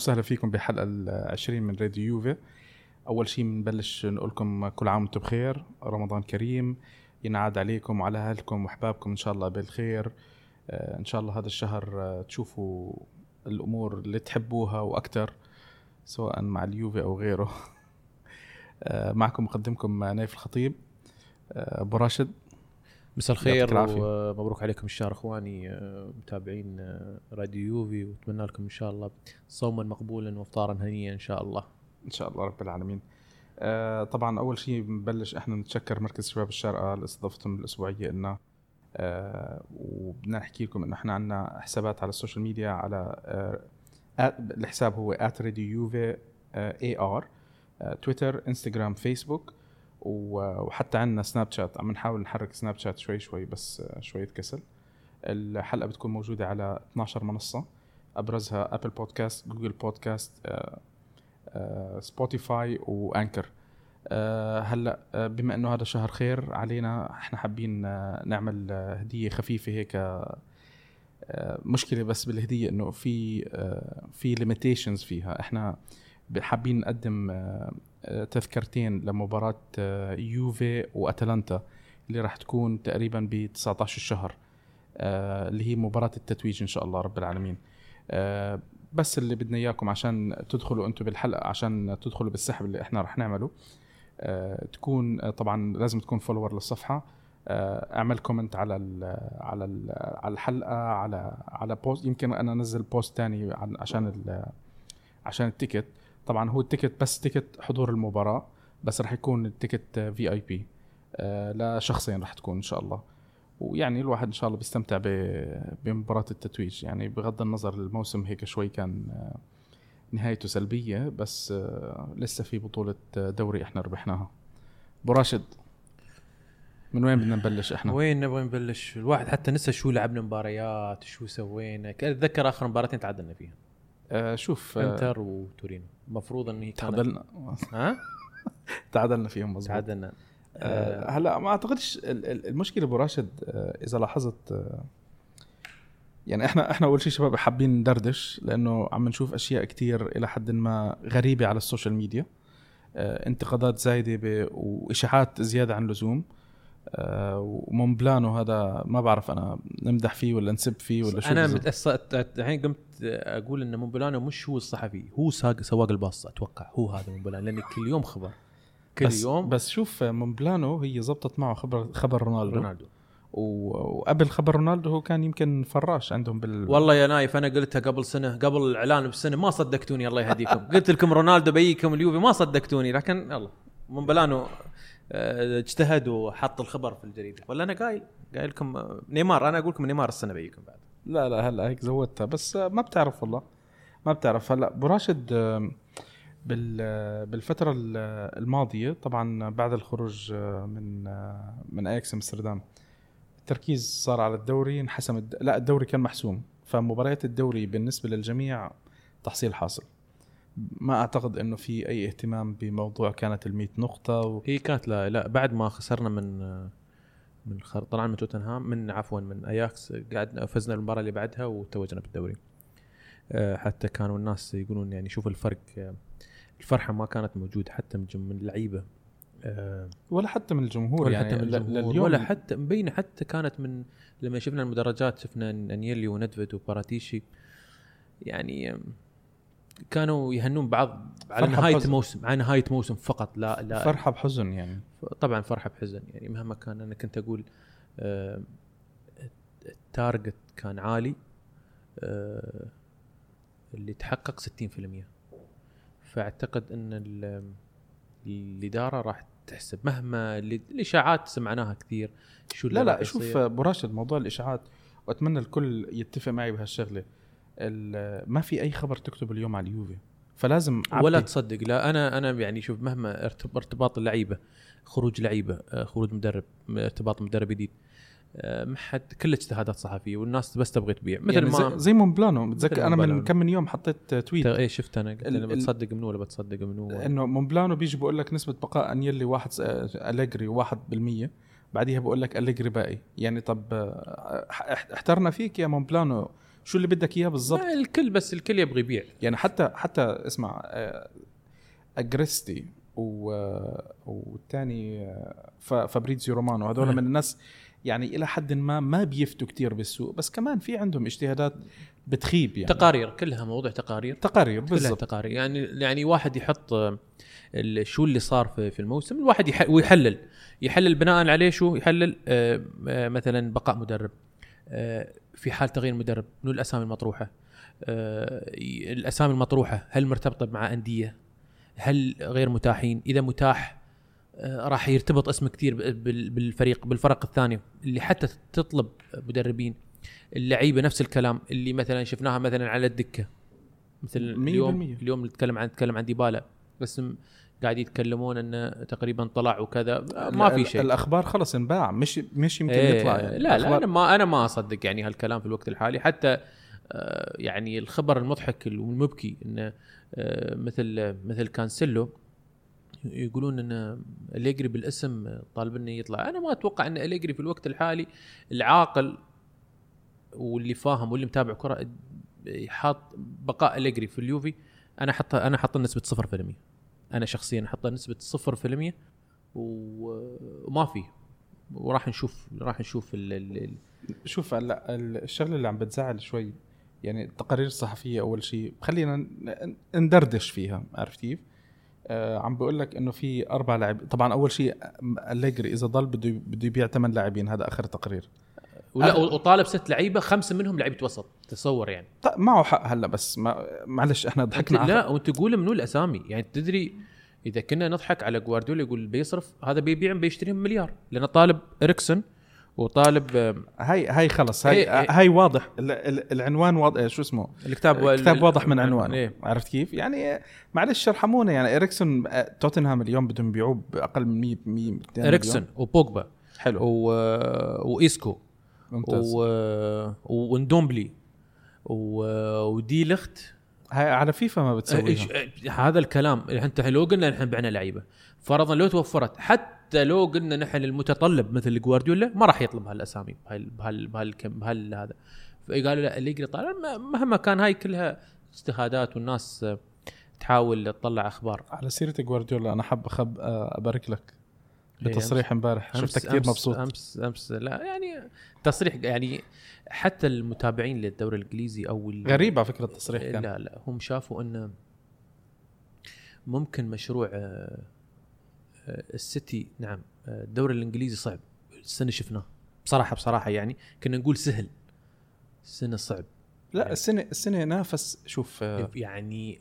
وسهلا فيكم بحلقة العشرين من راديو يوفي. أول شيء بنبلش نقول لكم كل عام وأنتم بخير رمضان كريم. ينعاد عليكم وعلى أهلكم وأحبابكم إن شاء الله بالخير. آه، إن شاء الله هذا الشهر آه، تشوفوا الأمور اللي تحبوها وأكثر سواء مع اليوفي أو غيره. آه، معكم مقدمكم نايف الخطيب أبو راشد. مساء الخير ومبروك عليكم الشهر إخواني متابعين راديو يوفي وأتمنى لكم إن شاء الله صوما مقبولا وافطارا هنيا إن شاء الله. إن شاء الله رب العالمين. آه طبعا أول شيء بنبلش إحنا نتشكر مركز شباب الشارقه لاستضافتهم الأسبوعية لنا آه وبدنا نحكي لكم إنه إحنا عندنا حسابات على ال social media على آه الحساب هو @radiojuve AR تويتر إنستغرام فيسبوك. وحتى عندنا سناب شات عم نحاول نحرك سناب شات شوي شوي بس آه، شوية كسل. الحلقة بتكون موجودة على 12 منصة. أبرزها Apple Podcasts Google Podcasts Spotify و Anchor. آه، هلأ آه، بما إنه هذا شهر خير علينا إحنا حابين نعمل هدية خفيفة هيك مشكلة بس بالهدية إنه في في limitations فيها. إحنا حابين نقدم تذكرتين لمباراة يوفي وأتلانتا اللي راح تكون تقريبا ب 19 الشهر اللي هي مباراة التتويج إن شاء الله رب العالمين. بس اللي بدنا إياكم عشان تدخلوا أنتم بالحلقة عشان تدخلوا بالسحب اللي إحنا رح نعمله آه تكون آه طبعا لازم تكون follower للصفحة. آه أعمل comment على ال على ال على الحلقة على على post يمكن أنا أنزل بوست ثاني عشان عشان ال ticket. طبعا هو ال ticket بس ticket حضور المباراة بس رح يكون ال ticket VIP لشخصين رح تكون إن شاء الله ويعني الواحد إن شاء الله بيستمتع بمباراة التتويج يعني بغض النظر الموسم هيك شوي كان آه، نهايته سلبية بس آه، لسه في بطولة دوري إحنا ربحناها أبو راشد من وين بدنا نبلش إحنا؟ وين نبغى نبلش؟ الواحد حتى نسى شو لعبنا مباريات شو سوينا، أتذكر آخر مباراتين تعادلنا فيها. آه شوف آه انتر وتورينو، المفروض انه هي تعادلنا. ها؟ تعادلنا فيهم مظبوط. تعادلنا. آه هلا ما أعتقدش المشكلة أبو راشد إذا لاحظت يعني إحنا إحنا أول شيء شباب حابين ندردش لأنه عم نشوف أشياء كتير إلى حد ما غريبة على ال social media. انتقادات زايدة وإشاعات زيادة عن اللزوم. ومومبلانو هذا ما بعرف أنا نمدح فيه ولا نسب فيه ولا شو أنا الحين قمت أقول إن مومبلانو مش هو الصحفي هو ساق سواق الباص أتوقع هو هذا مومبلانو لأن كل يوم خبر كل بس يوم. بس شوف مومبلانو هي زبطت معه خبر خبر رونالدو. رونالدو. وقبل خبر رونالدو هو كان يمكن فراش عندهم بال والله يا نايف أنا قلتها قبل سنة قبل الإعلان بسنة ما صدقتوني الله يهديكم. قلت لكم رونالدو بيجيكم اليوفي ما صدقتوني لكن يلا مومبلانو اجتهد وحط الخبر في الجريدة. ولا أنا قايل قايل لكم آه، نيمار أنا أقول لكم نيمار السنة بيجيكم بعد. لا لا هلا هيك زودتها بس ما بتعرف والله ما بتعرف. هلا أبو راشد بالفترة الماضية طبعا بعد الخروج من من اياكس أمستردام التركيز صار على الدوري انحسم الد... لا الدوري كان محسوم فمباريات الدوري بالنسبة للجميع تحصيل حاصل. ما اعتقد انه في اي اهتمام بموضوع كانت ال نقطة و... هي كانت لا لا بعد ما خسرنا من من خر... طلعنا من توتنهام من عفوا من اياكس قعدنا فزنا المباراة اللي بعدها وتوجنا بالدوري آه، حتى كانوا الناس يقولون يعني شوف الفرق الفرحه ما كانت موجوده حتى من من اللعيبه أه ولا حتى من الجمهور ولا يعني حتى من الجمهور ولا حتى مبينه حتى كانت من لما شفنا المدرجات شفنا انيلي وندفد وباراتيشي يعني كانوا يهنون بعض على نهاية الموسم على نهاية موسم فقط لا لا فرحة بحزن يعني. طبعا فرحة بحزن يعني. مهما كان أنا كنت أقول آه التارجت كان عالي آه اللي تحقق 60% فأعتقد إن الإدارة راح تحسب. مهما الإشاعات سمعناها كثير شو لا لا شوف أبو راشد موضوع الإشاعات واتمنى الكل يتفق معي بهالشغلة. ما في أي خبر تكتب اليوم على اليوفي. فلازم عبدي. ولا تصدق. لا أنا أنا يعني شوف مهما ارتباط اللعيبة خروج لعيبة آه، خروج مدرب ارتباط مدرب جديد آه، ما حد كل اجتهادات صحفية والناس بس تبغى تبيع. مثل يعني ما زي مون بلانو. متذكر أنا من كم من يوم حطيت tweet. إيه شفت أنا قلت أنا بتصدق منو ولا بتصدق منو؟ إنه مون بلانو بيجي بقول لك نسبة بقاء أنيلي واحد أليجري 1% بعديها بقول لك أليجري باقي. يعني طب آه، احترنا فيك يا مون بلانو. شو اللي بدك إياه بالضبط؟ ما الكل بس الكل يبغى يبيع. يعني حتى حتى اسمع آه، أجريستي و والثاني آه، ف- فابريزيو رومانو هذول نعم. من الناس يعني إلى حد ما ما بيفتوا كتير بالسوق بس كمان في عندهم اجتهادات بتخيب يعني. تقارير كلها موضوع تقارير. تقارير كلها بالضبط. تقارير. يعني يعني واحد يحط آه، شو اللي صار في, الموسم الواحد يح ويحلل. يحلل بناء عليه شو؟ يحلل آه، آه، مثلا بقاء مدرب. آه، في حال تغيير مدرب منو الأسامي المطروحة. آه، الأسامي المطروحة هل مرتبطة مع أندية؟ هل غير متاحين؟ إذا متاح آه، راح يرتبط اسم كثير بالفريق بالفرق الثانية اللي حتى تطلب مدربين. اللعيبة نفس الكلام اللي مثلا شفناها مثلا على الدكة. مثل اليوم. اليوم نتكلم عن نتكلم عن ديبالا. بس قاعد يتكلمون انه تقريبا طلع وكذا. ما في شيء. الأخبار خلص انباع. مش مش يمكن إيه، يطلع يعني. لا لا أنا ما أنا ما أصدق يعني هالكلام في الوقت الحالي. حتى آه، يعني الخبر المضحك والمبكي انه آه، مثل مثل كانسيلو يقولون إن أليجري بالاسم طالب إنه يطلع. أنا ما أتوقع إن أليجري في الوقت الحالي العاقل واللي فاهم واللي متابع كرة حاط بقاء أليجري في اليوفي. أنا حط أنا حاط نسبة 0% أنا شخصيا حط نسبة 0% و- وما في وراح نشوف راح نشوف ال ال ال شوف هلا ال- الشغلة اللي عم بتزعل شوي يعني التقارير الصحفية أول شيء خلينا ندردش فيها عرفت كيف؟ آه عم بقول لك إنه في أربع لاعب طبعا أول شيء أليجري إذا ضل بده بده يبيع ثمان لاعبين هذا آخر تقرير. ولا وطالب ست لعيبة خمسة منهم لعيبة وسط. تصور يعني. طيب معه حق هلا بس ما معلش إحنا ضحكنا لا وانت تقول منو الأسامي؟ يعني تدري إذا كنا نضحك على جوارديولا يقول بيصرف هذا بيبيع بيشتريهم مليار لأنه طالب إريكسون وطالب هاي هاي خلص هاي إيه، إيه. هاي واضح. ال- ال- العنوان واضح. شو اسمه؟ الكتاب الكتاب واضح من عنوانه. إيه. عرفت كيف؟ يعني معلش ارحمونا. يعني إريكسون آه، توتنهام اليوم بدهم يبيعوه بأقل من 100 100 200 إريكسون. وبوجبا حلو. و... وإيسكو ممتاز. و... وندومبلي. و... ودي لخت. هاي على فيفا ما بتسويها. إيش- هذا الكلام. انت لو قلنا نحن بعنا لعيبة. فرضا لو توفرت حتى لو قلنا نحن المتطلب مثل جوارديولا ما راح يطلب هالأسامي بهال بهال بهالكم بهال هذا. قالوا لا اللي طالع ما- مهما كان هاي كلها اجتهادات والناس تحاول تطلع أخبار. على سيرة جوارديولا أنا حاب أخب أبارك لك. إيه، بتصريح امبارح. شفتك كثير مبسوط. امس أمس لا يعني تصريح يعني حتى المتابعين للدوري الإنجليزي أو ال- غريب على فكرة التصريح كان. لا لا هم شافوا إن ممكن مشروع آه، آه، السيتي نعم آه، الدوري الإنجليزي صعب. السنة شفناه. بصراحة بصراحة يعني كنا نقول سهل. السنة صعب. لا السنة السنة نافس شوف يعني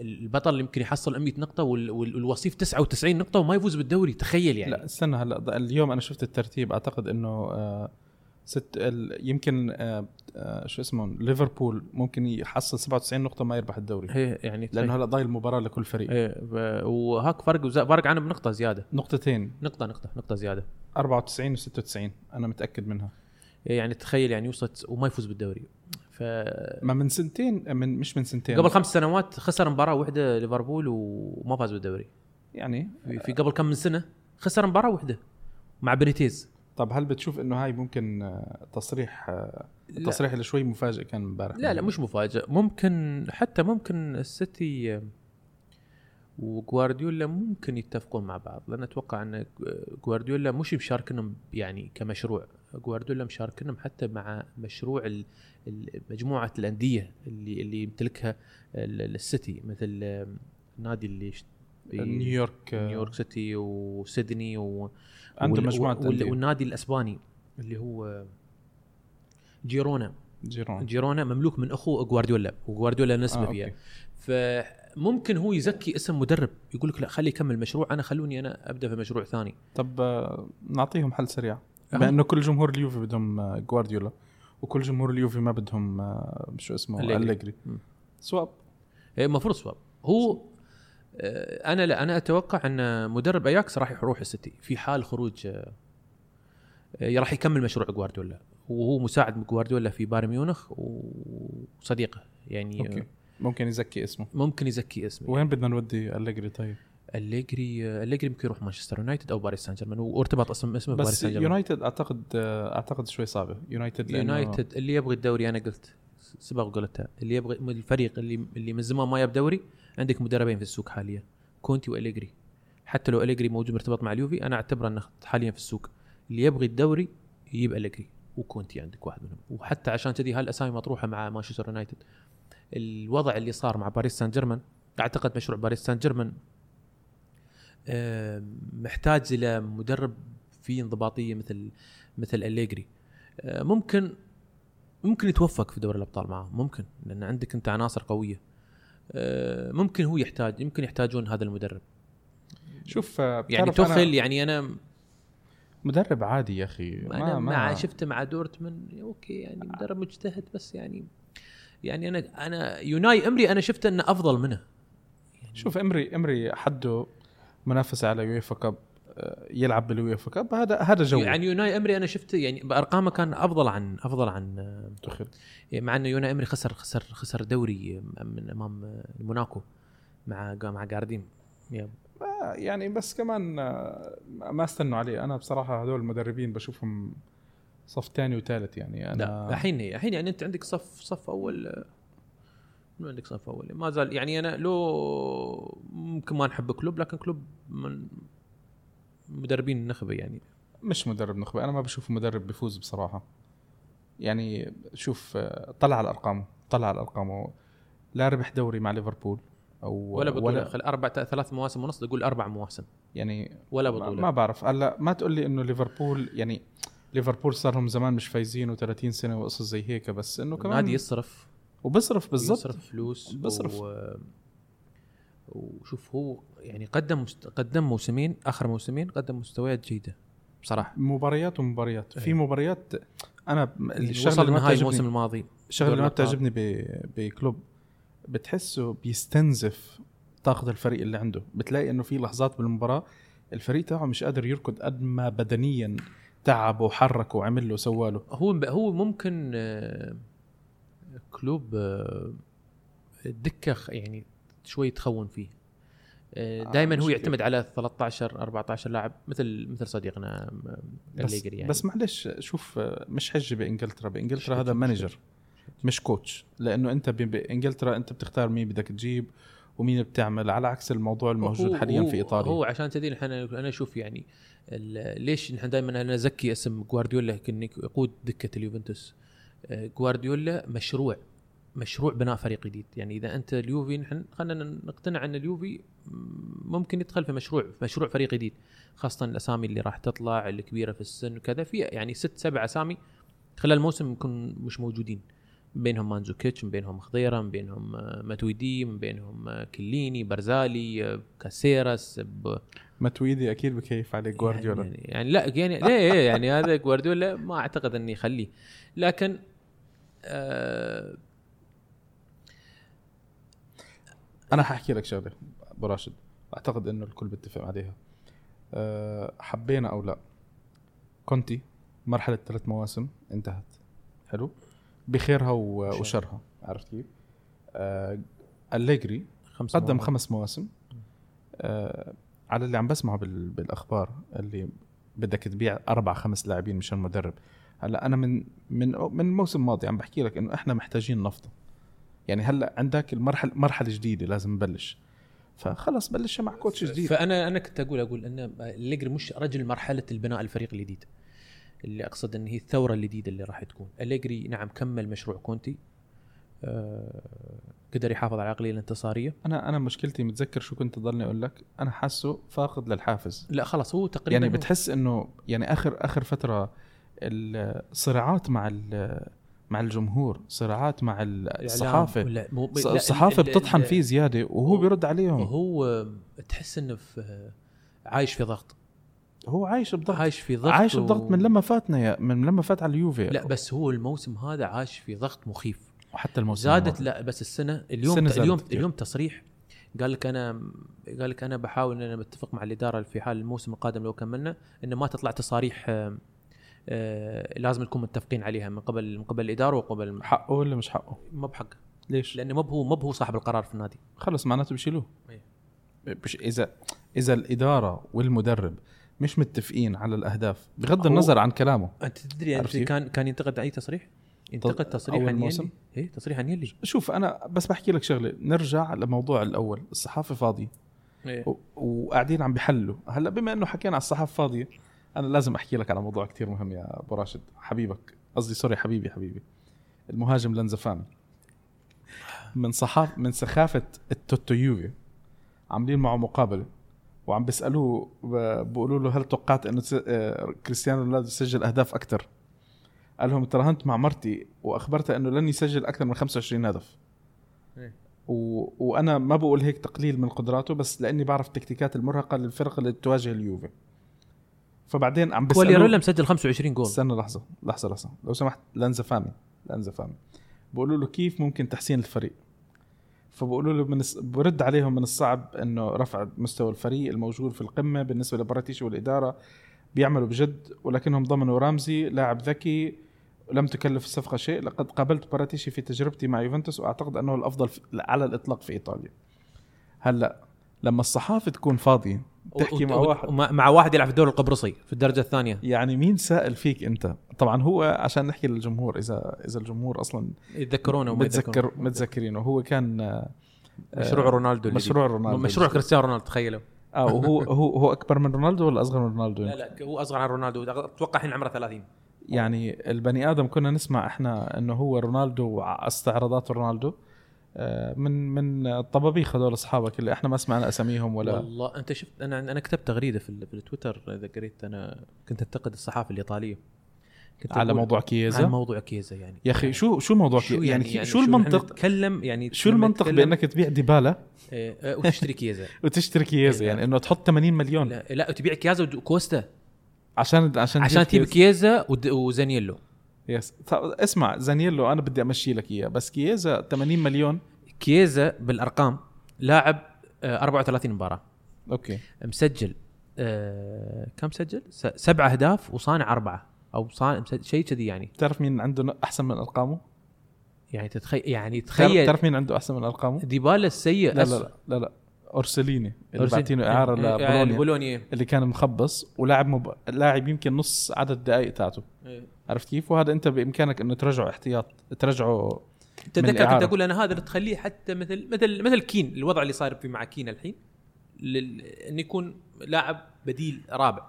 البطل اللي يمكن يحصل 100 نقطة وال- وال- والوصيف 99 نقطة وما يفوز بالدوري تخيل يعني. لا استنى هلا اليوم أنا شفت الترتيب أعتقد إنه آه، ست يمكن آه، آه، شو اسمه ليفربول ممكن يحصل 97 نقطة ما يربح الدوري. هي يعني لأنه. هلا ضايل مباراه لكل فريق. إيه وهاك فرق فرق عنه بنقطة زيادة. نقطتين. نقطة نقطة نقطة زيادة. 94 و96 أنا متأكد منها. إيه يعني تخيل يعني يوصل وما يفوز بالدوري. ف ما من سنتين من مش من سنتين. قبل خمس سنوات خسر مباراة واحدة ليفربول وما فاز بالدوري. يعني في, قبل كم من سنة خسر مباراة واحدة مع بنيتيز. طب هل بتشوف إنه هاي ممكن آه، تصريح آه،. التصريح اللي شوي مفاجئ كان امبارح؟ لا لا مش مفاجاه ممكن حتى ممكن السيتي وجوارديولا ممكن يتفقون مع بعض. لأن أتوقع أن جوارديولا مش مشاركنهم يعني كمشروع. جوارديولا مشاركنهم حتى مع مشروع مجموعة الأندية اللي اللي يمتلكها ال- السيتي. مثل النادي اللي في نيويورك آه، نيويورك سيتي وسيدني و عنده مجموعة. والنادي الأسباني اللي هو جيرونا. جيرون جيرونا مملوك من أخو جوارديولا وجوارديولا نسبة آه، فيها. okay. فممكن هو يزكي اسم مدرب يقول لك لا خلي يكمل مشروع أنا خلوني أنا أبدأ في مشروع ثاني. طب آه، نعطيهم حل سريع. أهم. بما انه كل جمهور اليوفي بدهم آه، جوارديولا وكل جمهور اليوفي ما بدهم آه، شو اسمه مم. swap. إيه، المفروض swap. هو أنا لا أنا أتوقع أن مدرب أياكس راح يروح السيتي. في حال خروج راح يكمل مشروع جوارديولا. وهو مساعد جوارديولا في بايرن ميونخ وصديقه يعني okay. ممكن يزكي اسمه. ممكن يزكي اسمه. وين بدنا نودي أليجري طيب؟ أليجري أليجري ممكن يروح مانشستر يونايتد أو باريس سان جيرمان. وارتبط اسم اسمه باريس بس سان جيرمان. يونايتد أعتقد أعتقد شوي صعبة. يونايتد يونايتد اللي يبغي الدوري أنا قلت سبق قلتها اللي يبغى الفريق اللي اللي من زمان ما يب دوري عندك مدربين في السوق حاليا. كونتي وأليجري. حتى لو أليجري موجود مرتبط مع اليوفي أنا أعتبره إنه حاليا في السوق. اللي يبغي الدوري يجيب أليجري وكونتي عندك واحد منهم. وحتى عشان كذي هالاسامي مطروحه مع مانشستر يونايتد. الوضع اللي صار مع باريس سان جيرمان أعتقد مشروع باريس سان جيرمان آه، محتاج إلى مدرب فيه انضباطية مثل مثل أليجري. آه، ممكن ممكن يتوفق في دوري الأبطال معاه ممكن لأن عندك أنت عناصر قوية. آه، ممكن هو يحتاج يمكن يحتاجون هذا المدرب. شوف يعني توخل يعني أنا مدرب عادي يا أخي. أنا مع شفته مع دورتموند okay يعني مدرب مجتهد بس يعني يعني أنا أنا يوناي إمري أنا شفته إنه أفضل منه. شوف إمري إمري حده منافسة على UEFA Cup آه، يلعب بال UEFA Cup. هذا هذا جو يعني يوناي إمري أنا شفته يعني بأرقامه كان أفضل عن أفضل عن آه، توخل مع إنه يوناي إمري خسر خسر خسر دوري من أمام موناكو مع مع جارديم آه، يعني بس كمان آه، ما استنوا عليه. أنا بصراحة هذول المدربين بشوفهم صف ثاني وثالث يعني لا أنا الحين الحين يعني أنت عندك صف صف أول ما عندك صف أول ما زال يعني أنا لو ممكن ما نحب كلوب لكن كلوب من مدربين النخبة يعني. مش مدرب نخبة أنا ما بشوف مدرب بيفوز بصراحة. يعني شوف طلع على ارقامه طلع على ارقامه لا ربح دوري مع ليفربول أو ولا بطولة خل أربع ثلاث مواسم ونص تقول أربع مواسم. يعني ولا بطولة. ما بعرف. هلا ما تقول لي إنه ليفربول يعني ليفربول صار لهم زمان مش فايزين و30 سنة وقصص زي هيك بس إنه كمان النادي يصرف. وبصرف بالضبط. يصرف فلوس بصرف. و... وشوف هو يعني قدم مست... قدم موسمين آخر موسمين قدم مستويات جيدة بصراحة. مباريات ومباريات. في أي. مباريات أنا يعني الشغله وصل اللي ما الموسم الماضي. الشغلة اللي ما. بتعجبني ب- بكلوب. بتحسه بيستنزف طاقة الفريق اللي عنده. بتلاقي إنه في لحظات بالمباراة الفريق تاعه مش قادر يركض قد ما بدنيا. تعب وحرك وعمل له وسوى له. هو هو ممكن آه، كلوب آه، الدكه خ- يعني شوي تخون فيه. دائما مش هو. يعتمد على 13 14 لاعب مثل مثل صديقنا آه، بس, يعني. بس معلش شوف مش حجة بإنجلترا. بإنجلترا هذا manager مش coach لأنه أنت ب- بإنجلترا أنت بتختار مين بدك تجيب ومين بتعمل على عكس الموضوع الموجود هو- حاليا هو- في إيطاليا. هو عشان كذي نحن أنا أشوف يعني ليش نحن دائما أنا ازكي اسم جوارديولا كأنه يقود دكة اليوفنتوس. آه، جوارديولا مشروع مشروع بناء فريق جديد. يعني إذا أنت اليوفي نحن خلينا نقتنع أن اليوفي ممكن يدخل في مشروع في مشروع فريق جديد خاصة الأسامي اللي راح تطلع الكبيرة في السن وكذا. في يعني ست سبع أسامي خلال الموسم يكون مش موجودين. من بينهم مانزوكيتش من بينهم خضيرة من بينهم آه، ماتويدي من بينهم آه، كيليني بارزالي آه، كاسيراس ب- ماتويدي أكيد بكيف عليه جوارديولا. يعني, يعني لا يعني ليه يعني هذا جوارديولا ما أعتقد اني يخليه. لكن آه أنا حأحكي لك شغلة أبو راشد. أعتقد إنه الكل بيتفق عليها. أه حبينا أو لا كونتي مرحلة ثلاث مواسم انتهت. حلو؟ بخيرها. وشرها. عرفت كيف؟ أه أليجري خمس قدم مواسم. خمس مواسم. أه على اللي عم بسمعه بال- بالأخبار اللي بدك تبيع أربع خمس لاعبين مشان مدرب. هلأ أنا من من من الموسم الماضي عم بحكي لك إنه إحنا محتاجين نفضة يعني هلأ عندك المرحله مرحلة جديدة لازم نبلش فخلص بلشها مع coach جديد. فانا أنا كنت أقول أقول ان أليجري مش رجل مرحلة البناء الفريق الجديد. اللي أقصد إن هي الثورة الجديدة اللي راح تكون. أليجري نعم كمل مشروع كونتي. آه قدر يحافظ على العقلية الانتصارية. أنا أنا مشكلتي متذكر شو كنت ضلني أقول لك. أنا حاسه فاقد للحافز. لا خلاص هو تقريبا يعني هو- بتحس إنه يعني آخر آخر فترة الصراعات مع مع الجمهور صراعات مع الصحافة. لا مو لا، الصحافة ال- ال- بتطحن فيه زيادة وهو هو- بيرد عليهم. وهو تحس إنه في عايش في ضغط. هو عايش بضغط عايش في ضغط عايش و- بضغط من لما فاتنا يا من لما فات على اليوفي. لا بس هو الموسم هذا عاش في ضغط مخيف. وحتى الموسم زادت. لا بس السنة اليوم السنة اليوم كتير. اليوم تصريح قال لك أنا قال لك أنا بحاول ان أنا متفق مع الإدارة في حال الموسم القادم لو كملنا انه ما تطلع تصاريح آه، آه، لازم نكون متفقين عليها من قبل من قبل الإدارة وقبل حقه ولا مش حقه؟ ما بحقه ليش؟ لأنه ما هو ما هو صاحب القرار في النادي. خلص معناته بيشيلوه. إيه. اذا إذا الإدارة والمدرب مش متفقين على الأهداف بغض النظر عن كلامه. أنت تدري عرفت يعني؟ كان كان ينتقد أي تصريح؟ ينتقد تصريح عن؟ يلي؟ إيه تصريح عن يلي شوف أنا بس بحكي لك شغلة. نرجع لموضوع الأول. الصحافة فاضية. إيه. وقاعدين عم بحلوا هلأ بما إنه حكينا على الصحافة فاضية أنا لازم أحكي لك على موضوع كتير مهم يا أبو راشد. حبيبك. قصدي sorry حبيبي حبيبي. المهاجم لانزافامي. من صحاف من سخافة التوتو يوفي عاملين معه مقابلة. وعم بيسألوه بيقولوا له هل توقعت إنه تس- آه، كريستيانو رونالدو يسجل أهداف أكثر قال لهم تراهنت مع مرتي واخبرتها إنه لن يسجل أكثر من 25 هدف. إيه. و... وأنا ما بقول هيك تقليل من قدراته بس لأني بعرف التكتيكات المرهقة للفرق اللي تواجه اليوفي. فبعدين عم كوالياريلا بيسالوه مسجل 25 جول. استنى لحظة لحظة لحظة. لو سمحت لانزافامي لانزافامي. بقولوا له كيف ممكن تحسين الفريق؟ فبقولوا له من. برد عليهم من الصعب إنه رفع مستوى الفريق الموجود في القمة بالنسبة لبراتيشي والإدارة بيعملوا بجد ولكنهم ضمنوا رامزي لاعب ذكي لم تكلف الصفقة شيء لقد قابلت باراتيشي في تجربتي مع يوفنتوس وأعتقد أنه الأفضل في... على الإطلاق في إيطاليا هلأ لما الصحافة تكون فاضية تحكي مع واحد. مع, واحد يلعب في الدوري القبرصي في الدرجة الثانية. يعني مين سائل فيك أنت؟ طبعا هو عشان نحكي للجمهور اذا إذا الجمهور أصلا يتذكرونه وما متذكر. متذكرينه. هو كان آه، مشروع رونالدو مشروع رونالدو. مشروع كريستيانو رونالدو تخيلوا. آه وهو هو هو أكبر من رونالدو ولا أصغر من رونالدو لا لا هو أصغر عن رونالدو. أتوقع الحين عمره 30 يعني البني آدم كنا نسمع إحنا إنه هو رونالدو واستعراضات رونالدو. من من الطبابيخ هذول أصحابك اللي إحنا ما سمعنا أساميهم ولا والله أنت شفت أنا أنا كتبت تغريدة في, ال- في التويتر إذا قريت أنا كنت انتقد الصحافة الإيطالية. كنت على موضوع عن كييزا موضوع كيزا يعني. يا أخي شو شو موضوع شو كييزا يعني, يعني, شو المنطق؟ نتكلم؟ يعني شو المنطق نتكلم- بأنك تبيع ديبالا؟ إيه، آه، وتشتري كيزا وتشتري كييزا إيه، يعني إنه تحط 80 مليون. لا, لا تبيع كيازا وكوستا. عشان عشان عشان تجيب. كيزا وزانييلو بس اسمع زانييلو أنا بدي أمشي لك إياه. بس كييزا 80 مليون. كيزا بالأرقام لاعب آه، 34 مباراة. أوكي. مسجل آه كم سجل؟ سبع أهداف وصانع أربعة. أو صانع شيء كذي يعني. بتعرف مين عنده أحسن من أرقامه؟ يعني تتخيل يعني تخيل. بتعرف مين عنده أحسن من أرقامه؟ ديبالا السيء لا لا لا لا, لا. اورسليني اللي أرسل- بعتينه إعارة إيه، إيه، لبولونيا. بولونيا. اللي كان مخبص ولاعب مب... لاعب يمكن نص عدد الدقائق تاعته. عرفت كيف؟ وهذا أنت بإمكانك إنه ترجعه احتياط ترجعه تتذكر كنت. أقول أنا هذا اللي تخليه حتى مثل مثل مثل كين الوضع اللي صاير فيه مع كين الحين لل... انه يكون لاعب بديل رابع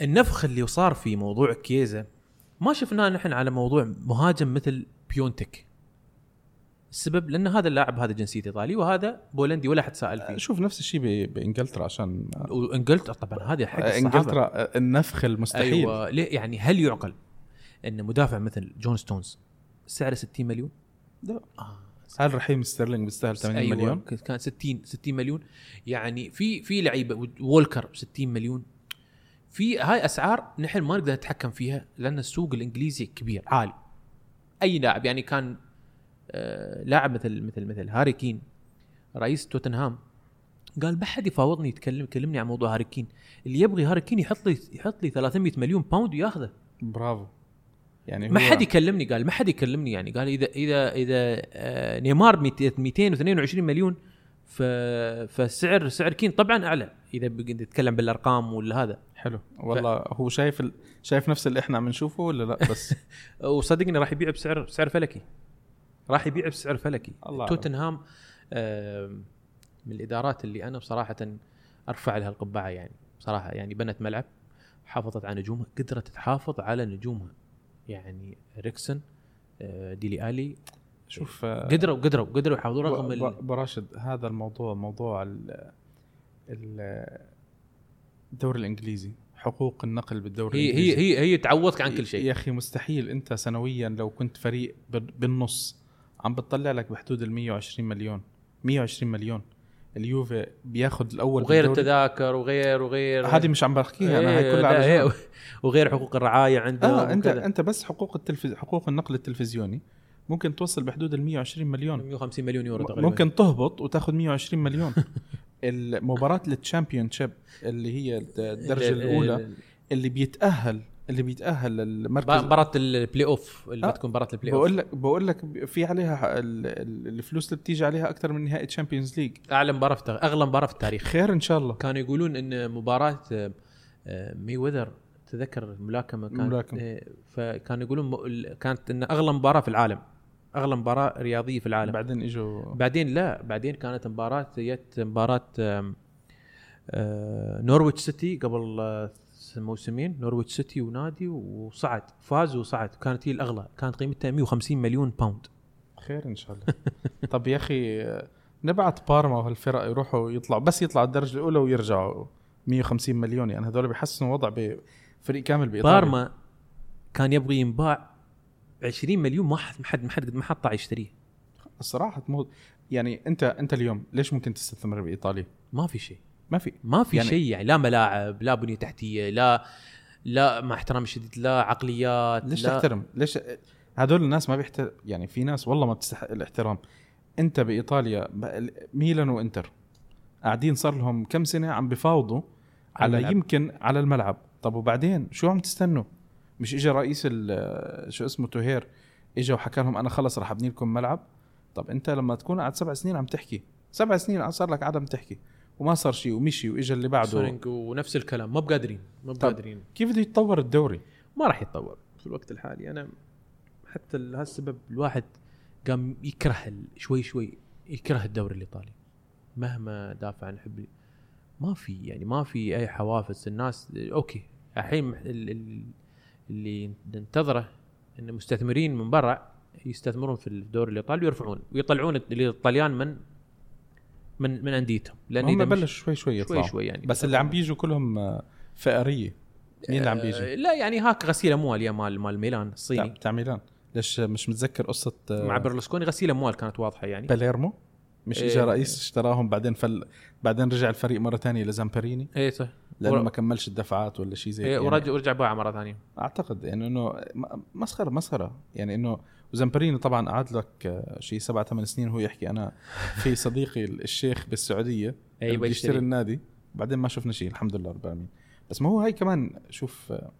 النفخ اللي صار في موضوع كيزا ما شفناه نحن على موضوع مهاجم مثل بيونتك السبب لأن هذا اللاعب هذا جنسيته إيطالي وهذا بولندي ولا حد سائل فيه شوف نفس الشيء. بإنجلترا عشان وإنجلترا طبعا هذا حق. إنجلترا النفخ المستحيل. أيوه ليه يعني هل يعقل إن مدافع مثل جون ستونز سعره 60 مليون؟ لا. آه. هل رحيم ستيرلينج بيستاهل 80 أيوة مليون؟ كان 60 60 مليون يعني في في لعيبة وولكر 60 مليون في هاي أسعار نحن ما نقدر نتحكم فيها لأن السوق الإنجليزي كبير عالي أي لاعب يعني كان لاعب مثل مثل مثل هاري كين رئيس توتنهام. قال ما حد يفاوضني يتكلم يكلمني عن موضوع هاري كين. اللي يبغي هاري كين يحط لي يحط لي 300 مليون pound وياخذه. برافو. يعني ما حد يكلمني قال ما حد يكلمني يعني. قال اذا اذا إذا آه، نيمار 200 222 مليون ف فالسعر سعر كين طبعا أعلى. إذا بقى نتكلم بالأرقام ولا هذا. حلو. والله هو شايف ال... شايف نفس اللي إحنا عم نشوفه ولا لا؟ بس. وصدقني راح يبيع بسعر بسعر فلكي. راح يبيع بسعر فلكي. الله. توتنهام آم، من الإدارات اللي أنا بصراحة أرفع لها القبعة يعني. بصراحة يعني بنت ملعب حافظت على نجومها قدرت تحافظ على نجومها. يعني ريكسون آه، ديلي آلي شوف آه، قدروا قدروا قدروا يحافظوا رغم براشد هذا الموضوع موضوع ال ال- الدوري الإنجليزي حقوق النقل بالدوري هي الإنجليزي. هي هي هي تعوضك عن كل شيء. يا أخي مستحيل أنت سنويا لو كنت فريق بال- بالنص عم بتطلع لك بحدود ال 120 مليون 120 مليون اليوفي بياخذ الأول وغير بالدوري. التذاكر وغير وغير هذه مش عم بحكيها أنا هي إيه، كلها على هي- جنب. وغير حقوق الرعاية عنده آه انت وكذا. أنت بس حقوق التلفز... حقوق النقل التلفزيوني ممكن توصل بحدود ال 120 مليون 150 مليون يورو تقريبا ممكن تهبط وتاخذ 120 مليون المباراة ال Championship اللي هي الدرجة ال- الأولى ال- اللي بيتأهل اللي بيتأهل للمركز مباراة البلاي اوف اللي آه، بتكون مباراة البلاي اوف بقول لك بقول لك في عليها الفلوس اللي بتيجي عليها أكثر من نهائي Champions League أعلى مباراة في التاريخ أغلى مباراة في التاريخ. خير إن شاء الله. كانوا يقولون إن مباراة آه، آه، مي وذر تذكر الملاكمه كانت؟ الملاكمة. آه، فكانوا يقولون كانت إن أغلى مباراة في العالم أغلى مباراة رياضية في العالم. بعدين اجوا بعدين لا بعدين كانت مباراة جت مباراة آه، نورويتش سيتي قبل آه، موسمين نورويتش سيتي ونادي وصعد فاز وصعد كانت هي الأغلى كانت قيمتها 150 مليون pound خير إن شاء الله. طب يا أخي نبعت بارما وهالفرق يروحوا يطلعوا بس يطلعوا الدرجة الأولى ويرجعوا 150 مليون يعني هذول بيحسنوا وضع بفريق كامل بإيطاليا. بارما كان يبغي ينباع 20 مليون ما حد ما حد ما حد ما حد طلع يشتريه. الصراحة مو يعني انت أنت اليوم ليش ممكن تستثمر بإيطاليا؟ ما في شيء. ما في. ما في يعني- شيء يعني لا ملاعب لا بنية تحتية لا لا مع احترامي الشديد لا عقليات ليش لا تحترم؟ ليش هذول الناس ما بيحترم يعني في ناس والله ما بتستحق الاحترام. انت بإيطاليا ميلان وإنتر قاعدين صار لهم كم سنة عم بفاوضوا على الملعب. يمكن على الملعب. طب وبعدين شو عم تستنوا؟ مش اجى رئيس شو اسمه توهير اجى وحكى لهم أنا خلص رح أبني لكم ملعب؟ طب أنت لما تكون قاعد سبع سنين عم تحكي سبع سنين صار لك قاعد عم تحكي. وما صار شيء ومشي واجى اللي بعده. سونينج ونفس الكلام ما بقادرين ما. بقادرين. كيف بده يتطور الدوري؟ ما راح يتطور في الوقت الحالي. أنا حتى لهالسبب الواحد قام يكره شوي شوي يكره الدوري الإيطالي. مهما دافع عن حبي ما في يعني ما في أي حوافز. الناس أوكي الحين ال- ال- اللي ننتظره إن مستثمرين من برا يستثمرون في الدوري الإيطالي ويرفعون ويطلعون الإيطاليان من من من انديتهم لأن هم بلشوا شوي شوي يطلعوا. شوي شوي يعني بس اللي عم بيجوا كلهم آه، فقرية. مين اللي عم بيجي؟ آه، لا يعني هاك غسيل اموال يا مال مال ميلان الصيني. تاع ميلان. ليش مش متذكر قصة آه، مع برلسكوني غسيل اموال كانت واضحة يعني. باليرمو مش إيه. اجى رئيس اشتراهم بعدين فل بعدين رجع الفريق مرة ثانية لزامبريني. إيه صح. لأنه ور- ما كملش الدفعات ولا شيء زي إيه يعني ورجع ورجع باعه مرة ثانية. أعتقد يعني انه مسخرة مسخرة. يعني إنه وزامبريني طبعا قعد لك آه، شيء سبع ثمان سنين وهو يحكي. أنا في صديقي الشيخ بالسعودية اللي بيشتري يشتري. النادي. بعدين ما شفنا شيء الحمد لله رب العالمين. بس ما هو هاي كمان شوف آه،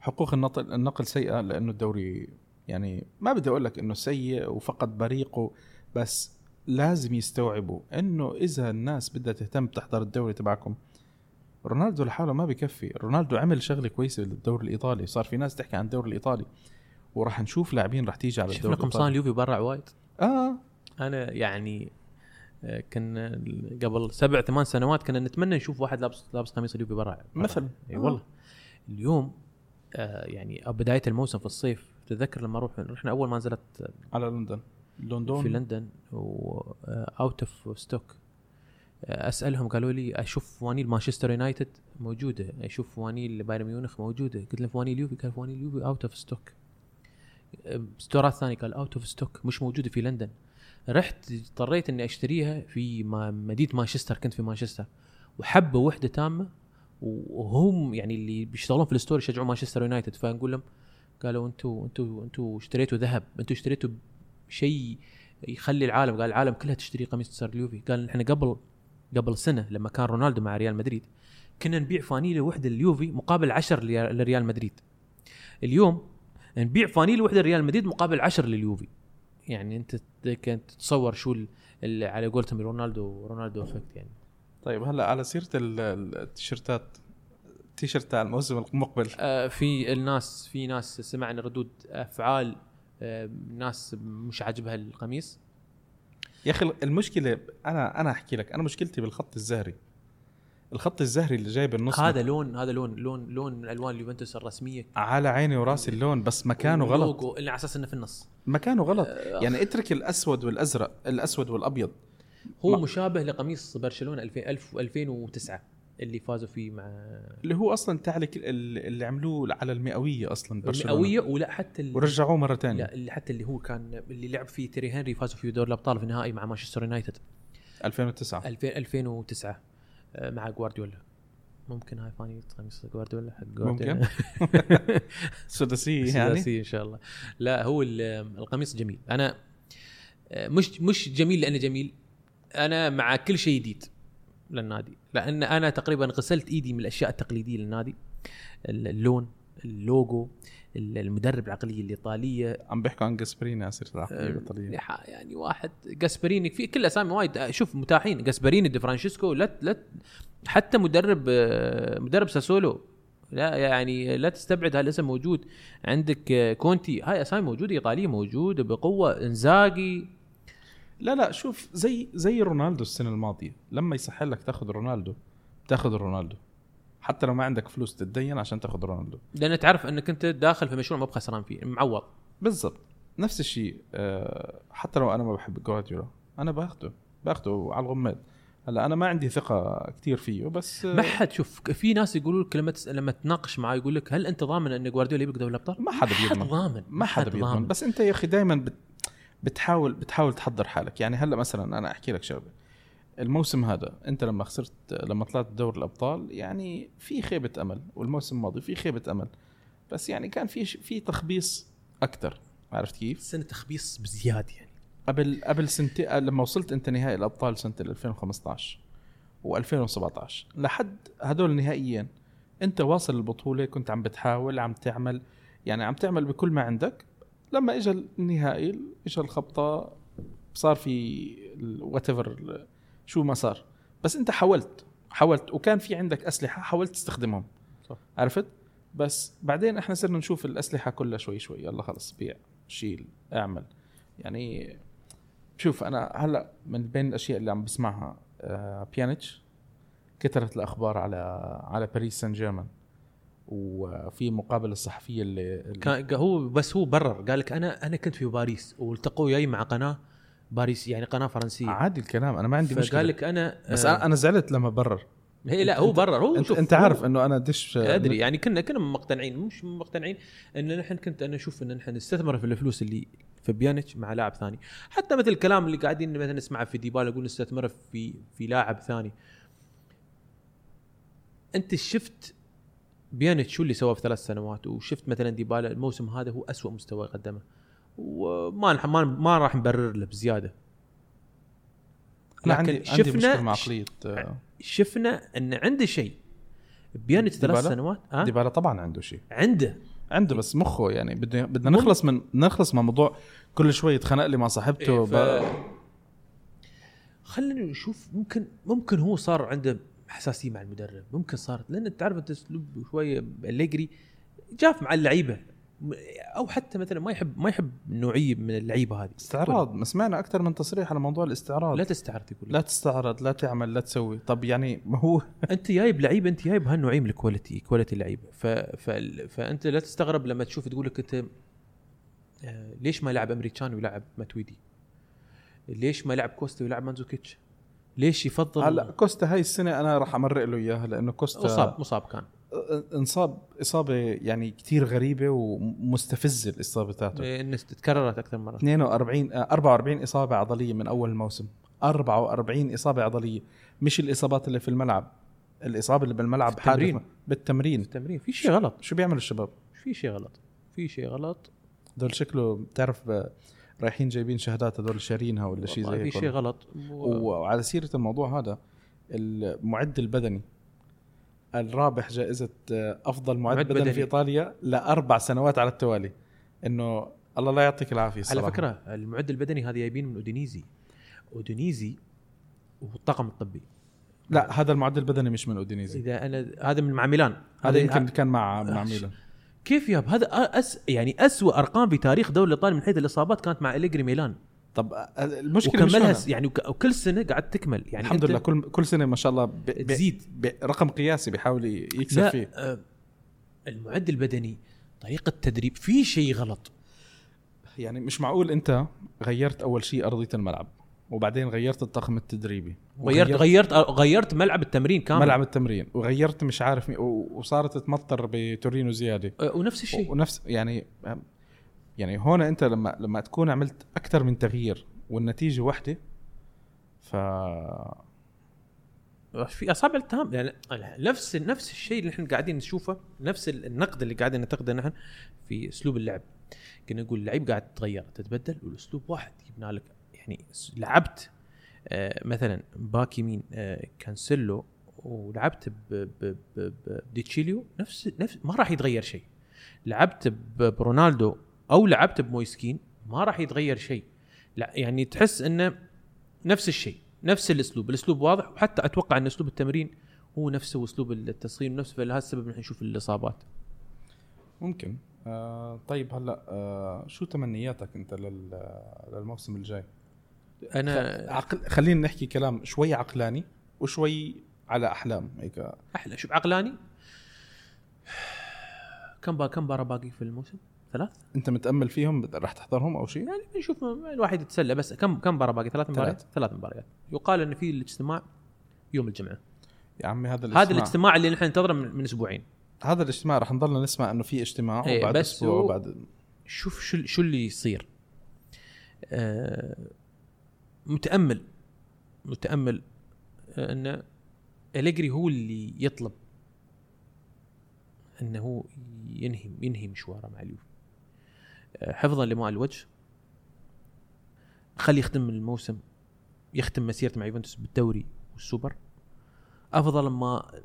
حقوق النقل النقل سيئة لأنه الدوري يعني ما بدي أقول لك إنه سيء وفقد بريقه بس لازم يستوعبوا إنه إذا الناس بدها تهتم تحضر الدوري تبعكم رونالدو لحاله ما بكفي. رونالدو عمل شغلة كويسة للدوري الإيطالي. صار في ناس تحكي عن الدوري الإيطالي. وراح نشوف لاعبين راح تيجي على شفنا الدوري قمصان الإيطالي. اليوفي برا وايد. آه. أنا يعني آه، كنا قبل سبع ثمان سنوات كنا نتمنى نشوف واحد لابس لابس قميص اليوفي برا برا. مثلا. أي آه. والله اليوم آه يعني بداية الموسم في الصيف تذكر لما روح رحنا أول ما نزلت على لندن. لندن. في لندن و out of stock أسألهم قالوا لي أشوف فوانيل مانشستر يونايتد موجودة أشوف فوانيل بايرن ميونخ موجودة. قلت له فوانيل اليوفي؟ قال فوانيل اليوفي out of stock ستورات ثانية قال out of stock مش موجودة في لندن. رحت اضطريت إني أشتريها في مدينة مانشستر كنت في مانشستر. وحبة وحدة تامة وهم يعني اللي بيشتغلون في ال store يشجعون مانشستر يونايتد. فنقول لهم قالوا أنتوا أنتوا أنتوا اشتريتوا ذهب أنتوا اشتريتوا شيء يخلي العالم. قال العالم كلها تشتري قميص سار اليوفي قال إحنا قبل قبل سنة لما كان رونالدو مع ريال مدريد كنا نبيع فانيله وحدة لليوفي مقابل 10 لريال- لريال مدريد. اليوم نبيع فانيله وحده لريال مدريد مقابل 10 لليوفي. يعني أنت كنت تتصور شو ال- ال- على قولتهم رونالدو رونالدو effect يعني. طيب هلا على سيرة ال- ال- التيشيرتات التيشيرت تاع الموسم المقبل. آه، في الناس في ناس سمعنا ردود أفعال آه، ناس مش عاجبها القميص. يا أخي المشكلة أنا أنا أحكي لك أنا مشكلتي بالخط الزهري. الخط الزهري اللي جاي بالنص هذا لون هذا لون لون لون من الوان اليوفنتوس الرسمية. على عيني وراسي اللون بس مكانه غلط. اللي على أساس إنه في النص. مكانه غلط. يعني اترك الأسود والأزرق الأسود والأبيض. هو ما- مشابه لقميص برشلونة 2000 1000 2009 اللي فازوا فيه مع اللي هو أصلا تعلك اللي عملوه على المئوية أصلا برشلونة. المئوية ولا حتى ال- ورجعوه مرة ثانية لا اللي حتى اللي هو كان اللي لعب فيه تيري هنري فازوا فيه دور الأبطال في النهائي مع مانشستر يونايتد. 2009 2000 2009 آه، مع جوارديولا. ممكن هاي فاني قميص جوارديولا حق ممكن. جوارديولا سداسيه يعني. سداسي إن شاء الله. لا هو ال- القميص جميل. أنا آه، مش مش جميل لأنه جميل. أنا مع كل شيء جديد للنادي. لأن أنا تقريبا غسلت إيدي من الأشياء التقليدية للنادي. ال- اللون اللوجو. ال- المدرب العقليه الايطاليه عم بيحكوا عن جاسبريني سيرة العقلية آه، الإيطالية. يعني واحد جاسبريني في كل أسامي وايد. آه، شوف متاحين. جاسبريني دي فرانشيسكو لا لا حتى مدرب آه، مدرب ساسولو. لا يعني لا تستبعد هالاسم موجود. عندك كونتي. هاي أسامي موجودة إيطالية موجودة بقوة. إنزاجي. لا لا شوف زي زي رونالدو السنة الماضية. لما يصح لك تاخذ رونالدو تاخذ رونالدو. حتى لو ما عندك فلوس تتدين عشان تاخذ رونالدو. لأن تعرف أنك أنت داخل في مشروع ما بخسران فيه معوض. بالضبط. نفس الشيء آه، حتى لو أنا ما بحب جوارديولا أنا باخده باخده على الغماد. هلأ أنا ما عندي ثقة كثير فيه بس آه، ما حد شوف في ناس يقولوا لك لما. لما تناقش معاه يقول لك هل أنت ضامن أن جوارديولا يبقى دوري الأبطال؟ ما حدا بيضمن. ضامن ما حدا بيضمن. بس أنت يا أخي دائما بت بتحاول بتحاول تحضر حالك. يعني هلأ مثلا أنا أحكي لك شغلة. الموسم هذا انت لما خسرت لما طلعت دوري الأبطال يعني في خيبة أمل والموسم الماضي في خيبة أمل. بس يعني كان في في تخبيص أكثر عرفت كيف؟ سنة تخبيص بزياده يعني. قبل قبل سنتين لما وصلت أنت نهائي الأبطال سنة 2015 و2017 لحد هدول النهائيين أنت واصل البطولة كنت عم بتحاول عم تعمل يعني عم تعمل بكل ما عندك. لما اجى النهائي اجى الخبطة صار في وات شو ما صار بس انت حاولت حاولت وكان في عندك أسلحة حاولت تستخدمهم. صح. عرفت؟ بس بعدين إحنا صرنا نشوف الأسلحة كلها شوي شوي يلا خلص بيع شيل اعمل. يعني شوف أنا هلأ من بين الأشياء اللي عم بسمعها آه بيانيتش كثرت الأخبار على على باريس سان جيرمان وفي مقابلة الصحفية اللي, اللي كان هو بس هو برر قال لك أنا أنا كنت في باريس والتقوا وياي مع قناة باريس يعني قناة فرنسية. عادي الكلام أنا ما عندي مشكلة. فقال لك أنا بس آه، أنا زعلت لما برر. هي لا هو برر هو انت, شوف أنت عارف إنه أنا دش أدري يعني كنا كنا مقتنعين مش مقتنعين إن نحن كنت أنا أشوف إن نحن نستثمر في الفلوس اللي في بيانيتش مع لاعب ثاني. حتى مثل الكلام اللي قاعدين مثلا نسمعه في ديبالا يقول نستثمر في في لاعب ثاني. أنت شفت بيانيتش شو اللي سواه في ثلاث سنوات؟ وشفت مثلا ديبالا الموسم هذا هو أسوأ مستوى قدمه. وما نح- ما ما راح نبرر له بزيادة. لكن عندي عندي شفنا مع عقليه آه، شفنا إن عنده شيء. بيانيتش ثلاث؟ سنوات ها؟ ديبالا طبعا عنده شيء. عنده. عنده بس مخه يعني بدنا بدنا نخلص من نخلص من موضوع كل شوي يتخانق لي مع صاحبته. إيه، ب... ف... خلينا نشوف. ممكن ممكن هو صار عنده حساسية مع المدرب. ممكن صارت لأن تعرف أنت أسلوب شوية أليجري جاف مع اللعيبة. أو حتى مثلا ما يحب ما يحب نوعية من اللعيبة هذه. استعراض. ما سمعنا أكثر من تصريح على موضوع الاستعراض. لا تستعرض يقول لا تستعرض لا تعمل لا تسوي. طب يعني ما هو؟ أنت جايب لعيبه أنت جايب هالنوعية من ال quality quality لعيبة. ف... ف... فأنت لا تستغرب لما تشوف تقول لك أنت آه، ليش ما يلعب إيمري كان ويلعب ماتويدي؟ ليش ما يلعب كوستا ويلعب ماندزوكيتش؟ ليش يفضل هلا كوستا هاي السنة أنا راح أمرق له إياها لأنه كوستا مصاب مصاب كان. انصاب إصابة يعني كتير غريبة ومستفزة الإصابة تاعته ان تكررت أكثر مرة. 42 آه، 44 إصابة عضلية من أول الموسم. 44 إصابة عضلية. مش الإصابات اللي في الملعب. الإصابة اللي بالملعب في التمرين. حادثة. بالتمرين. التمرين. في شيء غلط. شو بيعملوا الشباب؟ في شيء غلط. في شيء غلط. دول شكله بتعرف رايحين جايبين شهادات هدول شارينها ولا شيء زي هيك في شيء غلط. و... وعلى سيرة الموضوع هذا المعد البدني. الرابح جائزة آه، أفضل معد, معد بدني, بدني. في إيطاليا لأربع سنوات على التوالي. إنه الله لا يعطيك العافية على الصراحة. فكرة المعد البدني هذا جايبين من أودينيزي. أودينيزي والطاقم الطبي. لا هذا المعد البدني مش من أودينيزي. إذا أنا هذا من مع ميلان. هذا يمكن كان مع مع ميلان. كيف ياب هذا أس يعني أسوأ أرقام في تاريخ الدوري الايطالي من حيث الإصابات كانت مع إليجري ميلان. طب المشكلة مش وكملها. س- يعني وك- وكل سنة قاعد تكمل يعني الحمد لله كل كل سنة ما شاء الله ب... تزيد. رقم قياسي بيحاول يكسب لا فيه. آه، المعد البدني طريقة تدريب في شيء غلط. يعني مش معقول أنت غيرت أول شيء أرضية الملعب وبعدين غيرت الطاقم التدريبي غيرت غيرت غيرت ملعب التمرين كامل. ملعب التمرين وغيرت مش عارف مي وصارت تمطر بتورينو زيادة. ونفس الشيء. ونفس يعني يعني هون انت لما لما تكون عملت أكثر من تغيير والنتيجة واحدة ف في أصابع اتهام يعني نفس نفس الشيء اللي إحنا قاعدين نشوفه نفس النقد اللي قاعدين ننتقده نحن في أسلوب اللعب. كنا نقول اللعيب قاعد تتغير تتبدل والأسلوب واحد جبنا لك يعني لعبت آه مثلا back يمين آه كانسيلو ولعبت بدي تشيليو نفس نفس ما راح يتغير شيء. لعبت برونالدو أو لعبت بمويسكين ما راح يتغير شيء. لا يعني تحس إنه نفس الشيء نفس الأسلوب. الأسلوب واضح وحتى أتوقع إن أسلوب التمرين هو نفسه اسلوب التصغير نفسه فلهذا السبب نحن نشوف الإصابات. ممكن. آه طيب هلا آه شو تمنياتك أنت لل للموسم الجاي؟ أنا عقل خلينا نحكي كلام شوي عقلاني وشوي على أحلام هيك. أحلى. شوف عقلاني كم با كم مباراة باقي في الموسم؟ ثلاث؟ انت متأمل فيهم رح تحضرهم أو شيء؟ يعني بنشوف الواحد يتسلى بس. كم كم مباراه باقي؟ ثلاث مباريات؟ ثلاث مباريات. يقال إن في الاجتماع يوم الجمعة. يا عمي هذا الاجتماع. هذا الاجتماع اللي نحن ننتظره من, من أسبوعين. هذا الاجتماع رح نضلنا نسمع إنه في اجتماع إيه، وبعد بس أسبوع وبعد شوف شو شو اللي يصير. آه متأمل. متأمل آه، إن أليجري هو اللي يطلب إنه هو ينهي ينهي مشواره مع اليوفي. حفظا لماء الوجه. خلي يختم الموسم يختم مسيرته مع يوفنتوس بالدوري والسوبر. أفضل ما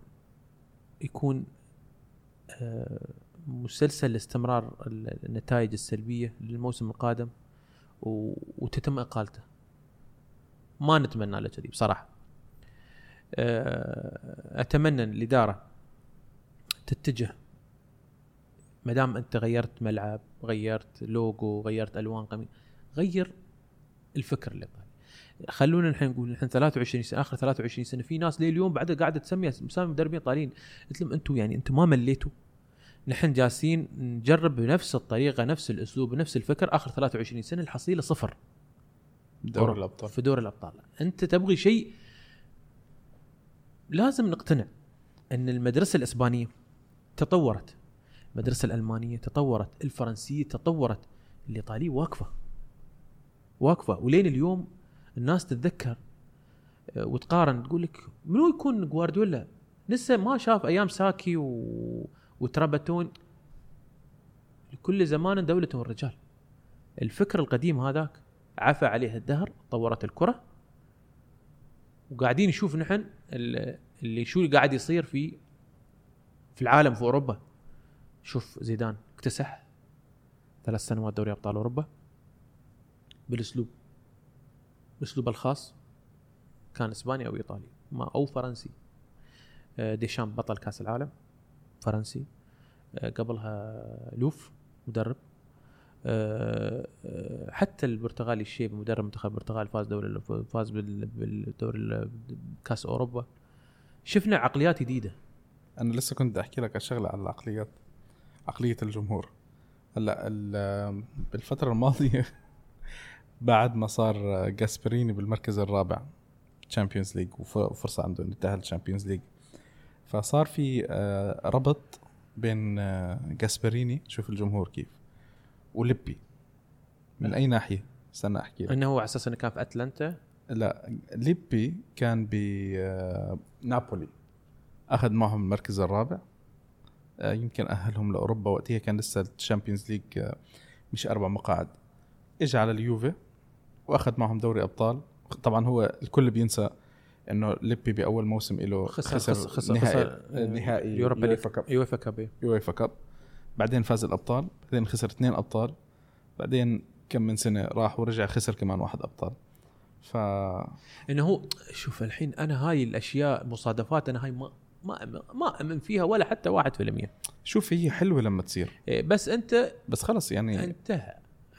يكون آه، مسلسل استمرار ال- النتائج السلبية للموسم القادم. وتتم إقالته. ما نتمنى له كذي بصراحة. آه، أتمنى الإدارة تتجه ما دام أنت غيرت ملعب غيرت لوجو غيرت ألوان قميص غير الفكر اللي طالع خلونا نحن نقول نحن 23 سنة آخر 23 سنة في ناس لليوم بعد قاعدة تسمي مسامي مدربين طالعين قلت لهم أنتم يعني أنتم ما مليتوا. نحن جالسين نجرب بنفس الطريقة نفس الأسلوب نفس الفكر آخر 23 سنة الحصيلة صفر. دوري الأبطال. في دور الأبطال. أنت تبغي شيء لازم نقتنع إن المدرسة الإسبانية تطورت. المدرسة الألمانية تطورت الفرنسية تطورت. الإيطالية واقفة. واقفة. ولين اليوم الناس تتذكر آه، وتقارن تقول لك منو يكون جوارديولا لسه ما شاف أيام ساكي و... وترابتون لكل زمان دولة الرجال الفكر القديم هذاك عفى عليه الدهر طورت الكرة. وقاعدين نشوف نحن ال- اللي شو اللي قاعد يصير في في العالم في أوروبا. شوف زيدان اكتسح ثلاث سنوات دوري أبطال أوروبا بالأسلوب باسلوبه الخاص كان إسباني أو إيطالي ما أو فرنسي. آه، ديشام بطل كأس العالم فرنسي. آه، قبلها لوف مدرب. آه، حتى البرتغالي الشيب مدرب منتخب البرتغال فاز دوري فاز بال- بالدوري ال- كأس أوروبا. شفنا عقليات جديدة. أنا لسه كنت أحكي لك على شغلة على العقليات. عقلية الجمهور. هلأ ال- بالفترة الماضية بعد ما صار جاسبريني بالمركز الرابع Champions League وفرصة عنده إنه يتأهل Champions League فصار في آه، ربط بين آه، جاسبريني شوف الجمهور كيف وليبي من أي ناحية؟ استنى أحكي لك. إنه هو على أساس إنه كان في أتلانتا؟ لا ليبي كان بنابولي أخذ معهم المركز الرابع. آه، يمكن أهلهم لأوروبا وقتها كان لسه ال Champions League آه، مش أربع مقاعد. اجى على اليوفي وأخذ معهم دوري أبطال. طبعا هو الكل بينسى إنه ليبي بأول موسم له خسر خسر خسر, نهائي خسر نهائي Europa League. UEFA Cup إيه. UEFA Cup. بعدين فاز الأبطال بعدين خسر اثنين أبطال بعدين كم من سنة راح ورجع خسر كمان واحد أبطال. ف إنه هو شوف الحين أنا هاي الأشياء مصادفات أنا هاي ما ما ما أمن فيها ولا حتى واحد في المية. شوف هي حلوة لما تصير. إيه، بس أنت بس خلص يعني. انتهى.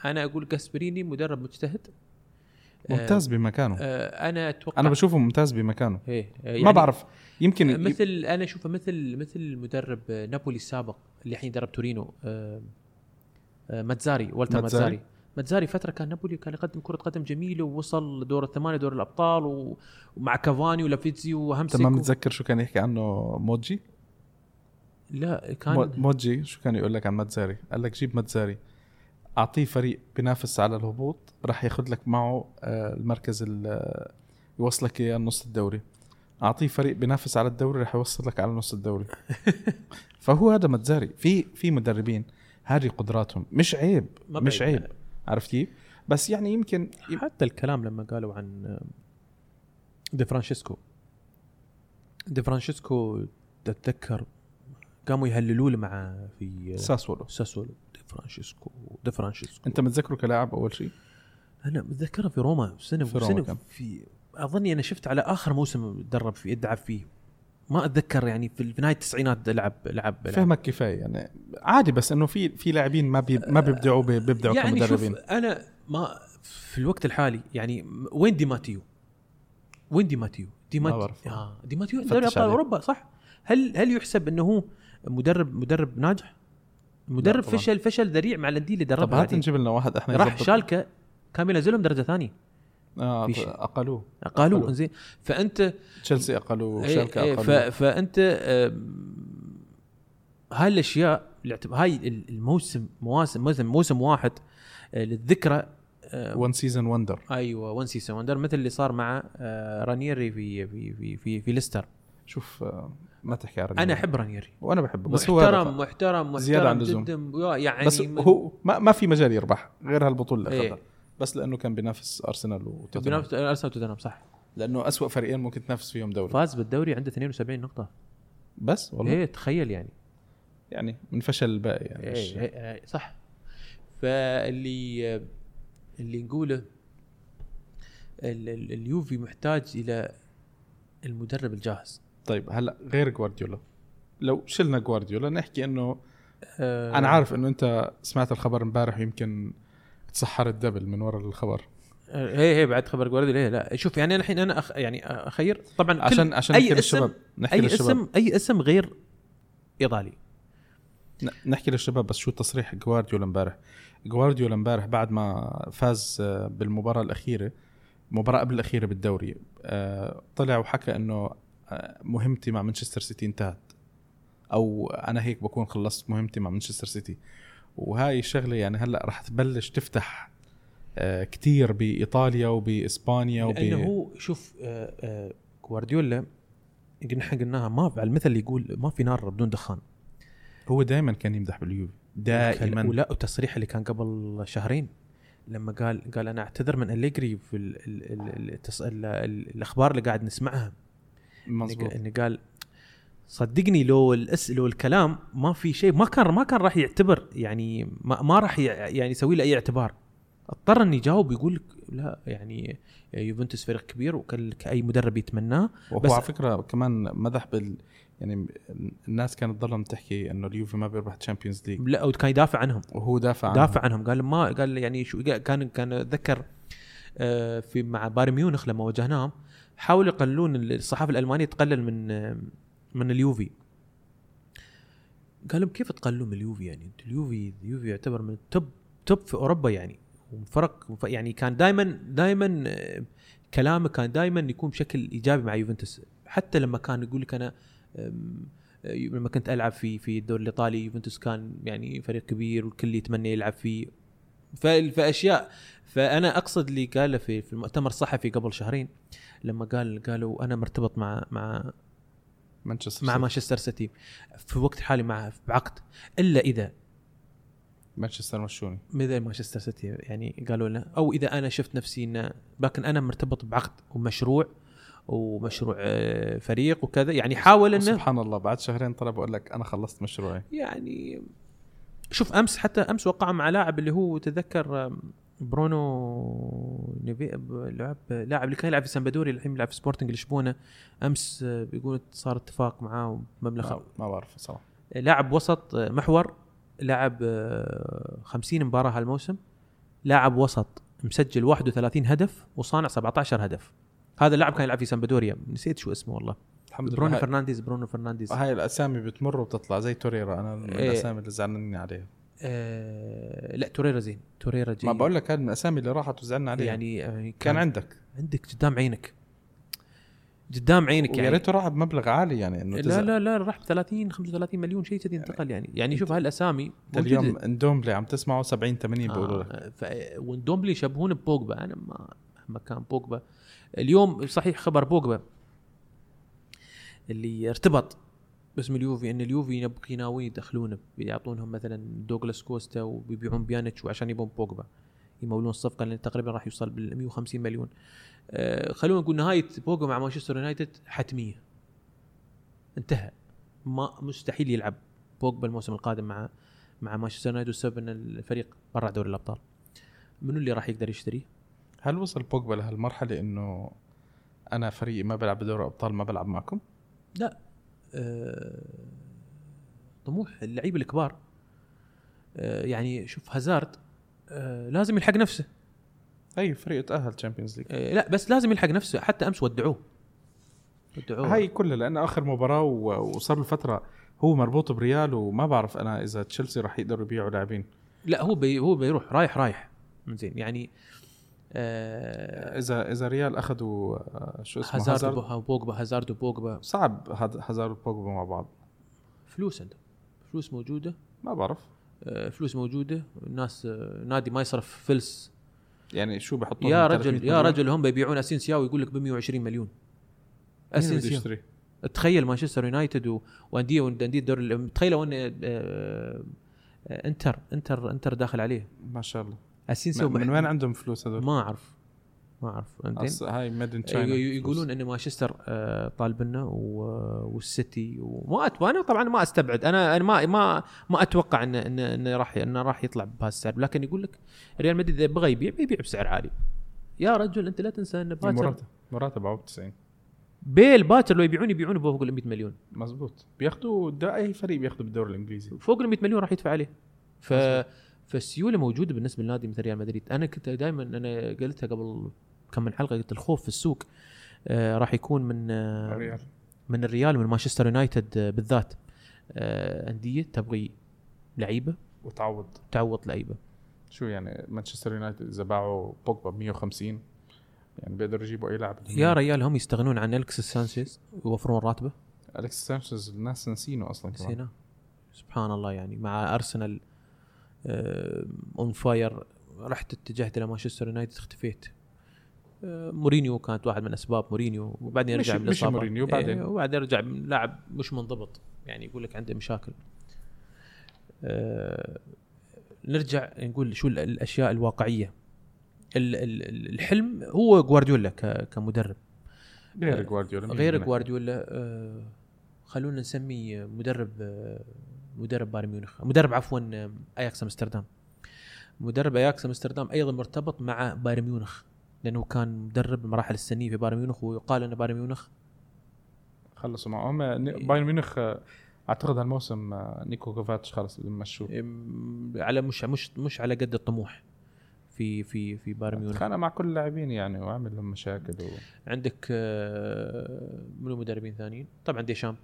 أنا أقول جاسبريني مدرب مجتهد. ممتاز بمكانه. آه، أنا أتوقع أنا بشوفه ممتاز بمكانه. إيه يعني ما بعرف. يمكن مثل أنا أشوفه مثل مثل مدرب آه، نابولي السابق اللي الحين يدرب تورينو. آه، آه، ماتزاري والتر. ماتزاري. ماتزاري فترة كان نابولي كان يقدم كرة قدم جميلة ووصل دور الثمانية دور الأبطال و- ومع كافاني ولافيتزي وهمسك تمام متذكر شو كان يحكي عنه موجي؟ لا كان موجي شو كان يقول لك عن ماتزاري قال لك جيب ماتزاري أعطيه فريق بينافس على الهبوط راح ياخذ لك معه آه، المركز ال- يوصلك إياه نص الدوري. أعطيه فريق بينافس على الدوري راح يوصل لك على نص الدوري. فهو هذا ماتزاري في في مدربين هذه قدراتهم مش عيب مش. عيب. عرفت كيف؟ بس يعني يمكن حتى الكلام لما قالوا عن آه، دي فرانشيسكو. دي فرانشيسكو تتذكر قاموا يهللوا له مع في ساسولو. ساسولو. دي فرانشيسكو دي فرانشيسكو. انت متذكره كلاعب أول شيء؟ أنا متذكره في روما سنة في روما سنة كان. في أظني أنا شفت على آخر موسم درب فيه لعب فيه. ما أتذكر يعني في نهاية التسعينات لعب لعب, لعب. فهمك كفاية يعني عادي بس إنه في في لاعبين ما بي ما بيبدعوا بي- بيبدعوا يعني شوف كمدربين أنا ما في الوقت الحالي يعني وين دي ماتيو؟ وين دي ماتيو؟ دي ما ماتيو. آه دي ماتيو دوري أبطال. أوروبا صح هل هل يحسب إنه هو مدرب مدرب ناجح؟ مدرب. فشل فشل ذريع مع الأندية اللي طب دربها هات بعدين. نجيب لنا واحد إحنا راح شالكة كان بينزلهم درجة ثانية شيء. أقلوه قالوا أقلوه. زين فأنت تشيلسي أقلوه إيه شالكه إيه أقلوه فأنت هاي الأشياء هاي ال- الموسم مواسم موسم موسم واحد آه، للذكرى آه، one season wonder أيوه one season wonder مثل اللي صار مع آه، رانييري في في في في, في ليستر شوف آه، ما تحكي عن أنا أحب رانييري وأنا بحبه بس بس هو محترم. محترم محترم زيادة عن اللزوم. جدا يعني بس هو ما, ما في مجال يربح غير هالبطولة اللي إيه. بس لأنه كان بينافس أرسنال وتوتنهام. بنفس أرسنال وتوتنهام صح. لأنه أسوأ فريقين ممكن تنافس فيهم دوري. فاز بالدوري عنده 72 نقطة. بس؟ والله. إيه تخيل يعني. يعني من فشل الباقي يعني مش إيه إيه إيه صح. فاللي اللي نقوله ال- ال- اليوفي محتاج إلى المدرب الجاهز. طيب هلا غير جوارديولا لو شلنا جوارديولا نحكي إنه آه. أنا عارف إنه أنت سمعت الخبر امبارح يمكن تسحرت دبل من وراء الخبر. هي هي بعد خبر جوارديولا هي لا. شوف يعني أنا الحين أنا أخ يعني أخير. طبعا عشان عشان أي نحكي اسم للشباب نحكي أي للشباب. اسم أي اسم غير إيطالي. نحكي للشباب بس شو تصريح جوارديولا امبارح. جوارديولا امبارح بعد ما فاز آه، بالمباراة الأخيرة المباراه قبل الأخيرة بالدوري آه، طلع وحكى إنه آه، مهمتي مع مانشستر سيتي انتهت. أو أنا هيك بكون خلصت مهمتي مع مانشستر سيتي. وهاي الشغله يعني هلأ رح تبلش تفتح آه، كتير بإيطاليا وبإسبانيا وب لأنه هو شوف آه آه جوارديولا نحن قلناها ما على المثل اللي يقول ما في نار بدون دخان. هو دائما كان يمدح باليوفي. دائما. ولا التصريح اللي كان قبل شهرين لما قال قال أنا أعتذر من أليجري في ال ال ال التص... ال ال الأخبار اللي قاعد نسمعها. مزبوط انه قال صدقني لو الأس لو الكلام ما في شيء ما كان ما كان راح يعتبر يعني ما, ما راح يعني يسوي له أي اعتبار. اضطر انه يجاوب يقول لك لا يعني يوفنتوس فريق كبير وكل كأي مدرب يتمناه. وهو على فكرة كمان مدح بال يعني الناس كانت تضلهم تحكي إنه اليوفي ما بيربح Champions League لا وكان يدافع عنهم. وهو دافع عنه دافع عنهم. قال ما قال يعني شو كان كان أتذكر آه، في مع بايرن ميونخ لما واجهناهم حاولوا يقللون الصحافة الألمانية تقلل من آه، من اليوفي. قال لهم كيف تقللون من اليوفي يعني؟ أنت اليوفي اليوفي يعتبر من ال top top في أوروبا يعني. وفرق يعني كان دائما دائما كلامه كان دائما يكون بشكل إيجابي مع يوفنتوس. حتى لما كان يقول لك أنا آه، لما كنت ألعب في في الدوري الإيطالي يوفنتوس كان يعني فريق كبير والكل يتمنى يلعب فيه. فأشياء. فأنا أقصد اللي قاله في في المؤتمر الصحفي قبل شهرين لما قال قالوا أنا مرتبط مع مع مانشستر مع. مانشستر سيتي. في الوقت الحالي مع بعقد. إلا إذا مانشستر مشوني. مثل مانشستر سيتي؟ يعني قالوا لنا أو إذا أنا شفت نفسي ان لكن أنا مرتبط بعقد ومشروع ومشروع آه، فريق وكذا. يعني حاول انه سبحان الله بعد شهرين طلع بقول لك أنا خلصت مشروعي. يعني شوف أمس حتى أمس وقع مع لاعب اللي هو تذكر برونو ب- لعب لاعب اللي كان يلعب في سامبادوري الحين يلعب في سبورتنج لشبونة. أمس آه، بيقول صار اتفاق معاه مبلغ ما, بعرف صراحة. لاعب وسط آه، محور لاعب آه، 50 مباراة هالموسم. لاعب وسط مسجل 31 هدف وصانع 17 هدف. هذا اللاعب كان يلعب في سامبادوريا. نسيت شو اسمه والله. الحمد برونو لله. فرنانديز برونو فرنانديز. هاي الأسامي بتمر وبتطلع زي توريرا. أنا من إيه. الأسامي اللي زعلانين عليها. آه لا توريرا زين. توريرا جيد ما بقول لك هذه من الأسامي اللي راحت وزعلنا عليها. يعني آه، كان عندك. عندك قدام عينك. قدام عينك يعني. ريته راح بمبلغ عالي يعني إنه لا. لا لا راح ب 30 35 مليون شيء كذي انتقل يعني. يعني شوف هالاسامي اليوم اندومبلي عم تسمعه 70 80 بيقولوا لك. آه ف... وندومبلي يشبهون ببوجبا. أنا ما مهما كان بوجبا. اليوم صحيح خبر بوجبا اللي ارتبط باسم اليوفي إن اليوفي يبقي ناوي يدخلونه يعطونهم مثلا دوغلاس كوستا وبيبيعون بيانيتش وعشان يبون بوجبا. يمولون الصفقة لأن تقريبا راح يوصل بال 150 مليون. آه خلونا نقول نهاية بوجبا مع مانشستر يونايتد حتمية. انتهى. ما مستحيل يلعب بوجبا الموسم القادم مع مع مانشستر يونايتد والسبب إن الفريق برع دوري الأبطال. منو اللي راح يقدر يشتريه؟ هل وصل بوجبا لهالمرحلة إنه أنا فريقي ما بلعب بدوري الأبطال ما بلعب معكم؟ آه، طموح اللعيبه الكبار. آه، يعني شوف هازارد آه، لازم يلحق نفسه. أي فريق تاهل Champions League آه، لا بس لازم يلحق نفسه. حتى أمس ودعوه. ودعوه. هاي كلها لأن آخر مباراة وصار له فتره هو مربوط بريال وما بعرف أنا إذا تشيلسي راح يقدروا يبيعوا لاعبين. لا هو بي هو بيروح رايح رايح. زين. يعني آه اذا إذا ريال أخذوا آه، شو اسمه هازارد وبوجبا هازارد وبوجبا. صعب هازارد وبوجبا مع بعض. فلوس عنده فلوس موجودة. ما بعرف. آه فلوس موجودة. الناس آه نادي ما يصرف فلس. يعني شو بحطوا يا لهم 300 رجل يا؟ رجل هم بيبيعون اسينسياو يقول لك ب 120 مليون. اسينسياو تخيل مانشستر يونايتد وانديه وأندية الدوري ال- تخيل لو ان آه، آه، انتر انتر انتر داخل عليه. ما شاء الله. اسينسيو من, وين عندهم فلوس هذول؟ ما أعرف ما أعرف. أص- هاي ميد ان ي- يقولون إن مانشستر آه، طالبنا والسيتي وما. أنا طبعا ما أستبعد. أنا أنا ما ما ما أتوقع ان ان انه راح انه راح يطلع بهالسعر لكن يقول لك ريال مدريد إذا بغى يبيع بيبيع بسعر عالي. يا رجل أنت لا تنسى إن باكر مراتب مراتب عوض 90 بيل باكر لو يبيعون يبيعون فوق ال 100 مليون. مزبوط. بياخذوا اي فريق بياخذوا بالدوري الإنجليزي. فوق ال 100 مليون راح يدفع عليه. ف مظبوط. فالسيولة موجودة بالنسبة لنادي مثل ريال مدريد. أنا كنت دائما أنا قلتها قبل كم من حلقة قلت الخوف في السوق آه راح يكون من آه ريال من الريال ومن مانشستر يونايتد آه، بالذات. آه أندية تبغي لعيبة. وتعوض. تعوض لعيبة. شو يعني مانشستر يونايتد إذا باعوا بوجبا ب 150 يعني بيقدروا يجيبوا أي لاعب. يا ريال هم يستغنون عن الكس سانشيز ويوفرون راتبة. اليكس سانشيز الناس نسينه أصلا كمان. نسينا سبحان الله يعني مع أرسنال on fire رحت اتجهت إلى مانشستر يونايتد اختفيت. آه، مورينيو كانت واحد من أسباب مورينيو وبعدين مشي- من مشي الإصابة. مورينيو؟ إيه، وبعدين رجع لاعب مش منضبط يعني يقول لك عنده مشاكل. آه، نرجع نقول شو ال- الأشياء الواقعية. ال- ال- ال- الحلم هو جوارديولا كمدرب. غير جوارديولا مين غير جوارديولا آه، خلونا نسميه مدرب آه، مدرب بايرن ميونخ مدرب عفوا آه، أياكس أمستردام. مدرب أياكس أمستردام أيضا مرتبط مع بايرن ميونخ لأنه كان مدرب المراحل السنية في بايرن ميونخ ويقال أن بايرن ميونخ خلصوا معهم ن- بايرن ميونخ آه، أعتقد هالموسم آه، نيكو كوفاتش خلص مشواره. آم، على مش مش مش على قد الطموح في في في بايرن ميونخ. خانق مع كل اللاعبين يعني وعمل لهم مشاكل و... عندك منو مدربين ثانيين؟ طبعا ديشام.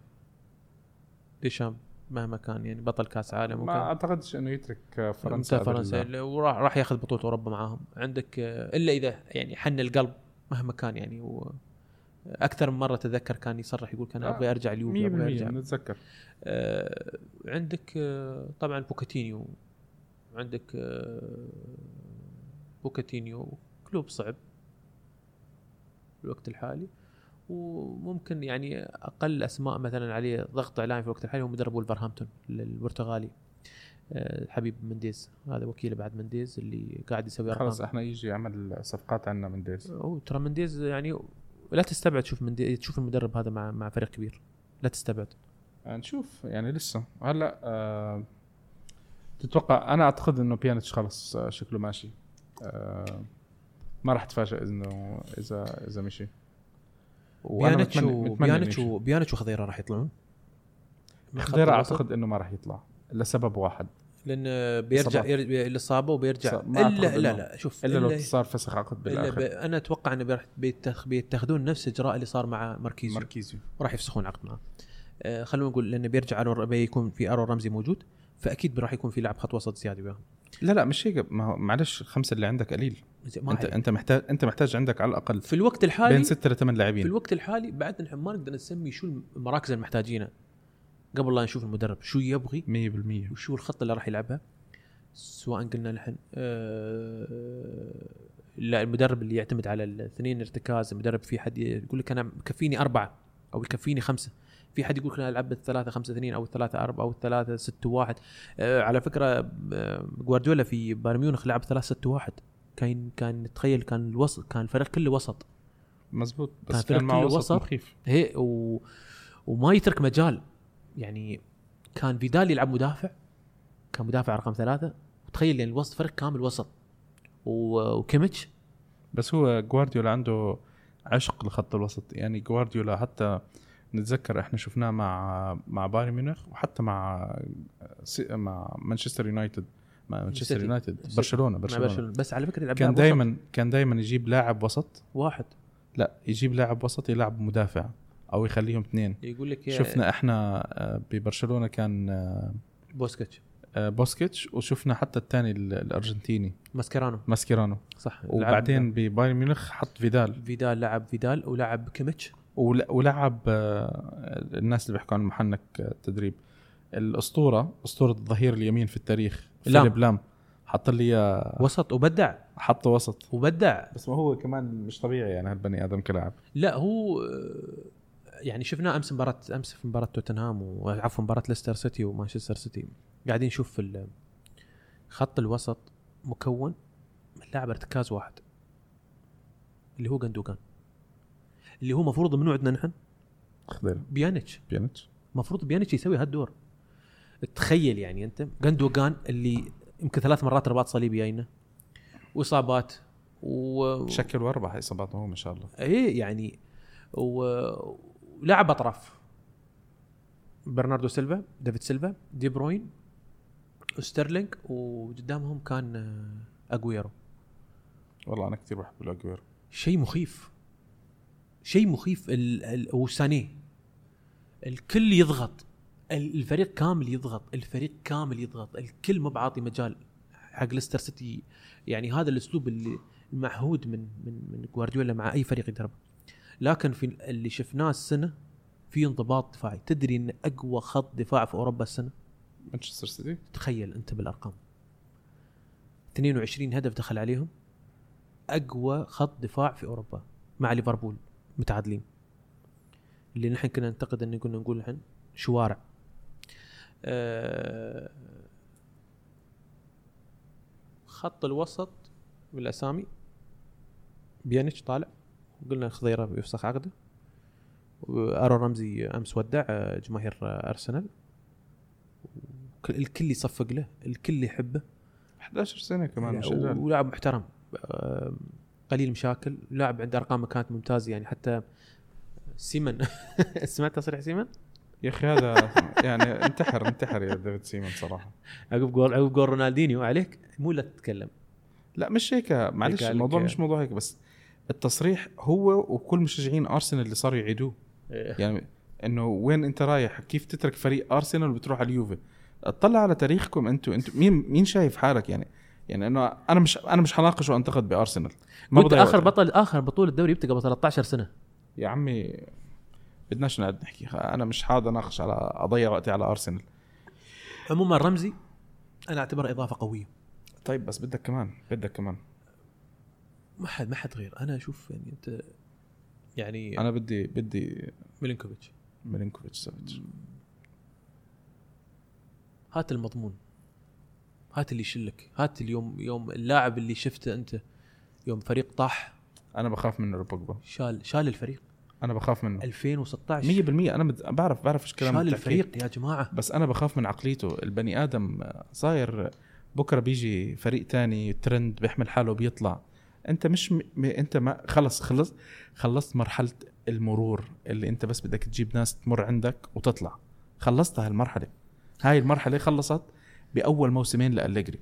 ديشام. مهما كان يعني بطل كاس عالم ما أعتقدش إنه يترك فرنسا فرنسا وراح راح ياخذ بطولة أوروبا معاهم. عندك آه، إلا إذا يعني حن القلب مهما كان يعني و أكثر من مرة تذكر كان يصرح يقول كان آه، أبغى ارجع اليوفي 100% أبغى ارجع نتذكر. آه، عندك آه، طبعا بوكيتينو. عندك آه، بوكيتينو كلوب صعب. في الوقت الحالي. وممكن يعني أقل أسماء مثلا عليه ضغط إعلامي في الوقت الحالي هو مدرب ولفرهامبتون البرتغالي آه، حبيب منديز. هذا وكيله بعد منديز اللي قاعد يسوي أرقام. خلص إحنا يجي يعمل صفقات عنا منديز هو ترى منديز يعني لا تستبعد تشوف منديز تشوف المدرب هذا مع مع فريق كبير. لا تستبعد. نشوف يعني لسه. هلأ آه تتوقع أنا أعتقد إنه بيانيتش خلص آه شكله ماشي. آه ما راح تفاجئ انه اذا إذا مشي. وأنا بيانيتش متمنى- و- متمنى بيانيتش إنه و- بيانيتش وخضيرة راح يطلعون؟ الوسط. أعتقد إنه ما راح يطلع لسبب واحد. لأن بيرجع الاصابه وبيرجع. الا لا إنه- لا شوف إلا لو صار فسخ عقد. بالآخر. أنا أتوقع إنه بيرح- بيتخ... بيتخذون نفس الاجراء اللي صار مع ماركيزيو. ماركيزيو. وراح يفسخون عقد معه آه خلونا نقول لأنه بيرجع. بيكون في ارون رمزي موجود فأكيد راح يكون في لاعب خط وسط زيادة وياهم. لا لا مش هيك. ما هو معلش الخمسه اللي عندك قليل. ما انت. أنت محتاج أنت محتاج عندك على الأقل في الوقت الحالي بين ستة لثمان في لاعبين. الوقت الحالي بعد نحن ما نقدر نسمي شو المراكز المحتاجينها قبل لا نشوف المدرب شو يبغي؟ 100% وشو الخطة اللي راح يلعبها؟ سواء قلنا نحن آه لا المدرب اللي يعتمد على الاثنين ارتكاز المدرب في حد يقول لك أنا مكفيني أربعة أو يكفيني خمسة. في حد يقول لك أنا ألعب بالثلاثة خمسة اثنين أو الثلاثة أربعة أو الثلاثة ست واحد. آه على فكرة آه جوارديولا في بايرن ميونخ لعب ثلاثة ست واحد. كان كان تخيل كان الوسط كان الفريق كله وسط. مزبوط. كان بس فريق كان معه وسط وسط. مخيف. هي و... وما يترك مجال. يعني كان فيدال يلعب مدافع كان مدافع رقم ثلاثة. وتخيل يعني الوسط فريق كامل وسط. و- وكيميتش. بس هو جوارديولا عنده عشق لخط الوسط. يعني جوارديولا حتى نتذكر إحنا شفناه مع مع بايرن ميونخ وحتى مع مع مانشستر يونايتد. مانشستر. يونايتد. برشلونة برشلونة. بس على فكرة يلعب كان دائما كان دائما يجيب لاعب وسط. واحد. لا يجيب لاعب وسط يلعب مدافع أو يخليهم اثنين. يقول لك يا شفنا إحنا آه، ببرشلونة كان آه، بوسكيتش. آه، بوسكيتش وشفنا حتى الثاني الأرجنتيني. ماسكيرانو. ماسكيرانو. صح. وبعدين ببايرن ميونخ حط فيدال. فيدال لعب فيدال ولعب كيميتش. ول- ولعب الناس اللي بيحكوا عن محنك آه، تدريب. الأسطورة أسطورة الظهير اليمين في التاريخ. فيليب لام. حط لي إياه. وسط وبدع. حطه وسط. وبدع. بس ما هو كمان مش طبيعي يعني هالبني آدم كلاعب. لا هو آه، يعني شفناه أمس مباراة أمس في مباراة توتنهام وعفوا مباراة ليستر سيتي ومانشستر سيتي. قاعدين نشوف خط الوسط مكون من لاعب ارتكاز واحد. اللي هو جندوجان. اللي هو مفروض منو عندنا نحن؟ خضير بيانيتش. بيانيتش. مفروض بيانيتش يسوي هالدور. تخيل يعني أنت. جندوجان اللي يمكن ثلاث مرات رباط صليبي جاينا وإصابات و شكل وأربع إصابات هو ما شاء الله. إيه يعني و- ولعب أطراف. برناردو سيلفا ديفيد سيلفا دي بروين وستيرلينج وقدامهم كان آه، اجويرو والله أنا كثير بحب الاجويرو شيء مخيف. شيء مخيف ال... ال... وسانيه. الكل يضغط. الفريق كامل يضغط الفريق كامل يضغط الكل ما بعاطي مجال حق ليستر سيتي. يعني هذا الأسلوب اللي المعهود من من من جوارديولا مع أي فريق يدربه. لكن في اللي شفناه السنة في انضباط دفاعي. تدري إن أقوى خط دفاع في أوروبا السنة؟ مانشستر سيتي. تخيل أنت بالأرقام. 22 هدف دخل عليهم. أقوى خط دفاع في أوروبا مع ليفربول متعادلين. اللي نحن كنا ننتقد إن كنا نقول نحن شوارع. خط الوسط بالأسامي. بيانيتش طالع. قلنا خضيرة بيفسخ عقده. وارو رمزي أمس ودع آه، جماهير آه، أرسنال. كل- الكل يصفق له الكل يحبه. 11 سنة كمان. ولاعب محترم. آم، قليل مشاكل. لاعب عنده أرقام كانت ممتازة يعني حتى سيمن. سمعت تصريح سيمن؟ يا أخي هذا يعني انتحر انتحر يا ديفيد سيمن صراحة. عقب جول عقب جول رونالدينيو عليك؟ مو لا تتكلم. لا مش هيك معلش الموضوع لك- مش موضوع هيك بس التصريح هو وكل مشجعين أرسنال اللي صاروا يعيدوه. يعني إنه وين أنت رايح؟ كيف تترك فريق أرسنال وبتروح على اليوفي؟ اطلع على تاريخكم أنتوا أنتوا مين مين شايف حالك يعني؟ يعني انه أنا مش أنا مش حناقش وانتقد بأرسنال. ما آخر وقت. بطل آخر بطولة دوري قبل 13 سنة. يا عمي بدناش نقعد نحكي. أنا مش حاضر أناقش على أضيع وقتي على أرسنال. عموما رمزي أنا اعتبره إضافة قوية. طيب بس بدك كمان بدك كمان. ما حد ما حد غير. أنا أشوف يعني أنت يعني أنا بدي بدي ميلينكوفيتش. ميلينكوفيتش سافيتش. هات المضمون. هات اللي يشلك. هات اليوم يوم اللاعب اللي شفته أنت يوم فريق طاح. أنا بخاف منه بوجبا شال شال الفريق. أنا بخاف منه. 2016 100% أنا بد... بعرف بعرف إيش الكلام شال. الفريق يا جماعة. بس أنا بخاف من عقليته. البني آدم صاير بكرة بيجي فريق تاني ترند بيحمل حاله بيطلع أنت مش م... م- أنت ما خلص خلص خلصت مرحلة المرور اللي أنت بس بدك تجيب ناس تمر عندك وتطلع. خلصت هالمرحلة. هاي المرحلة خلصت بأول موسمين لأليجري.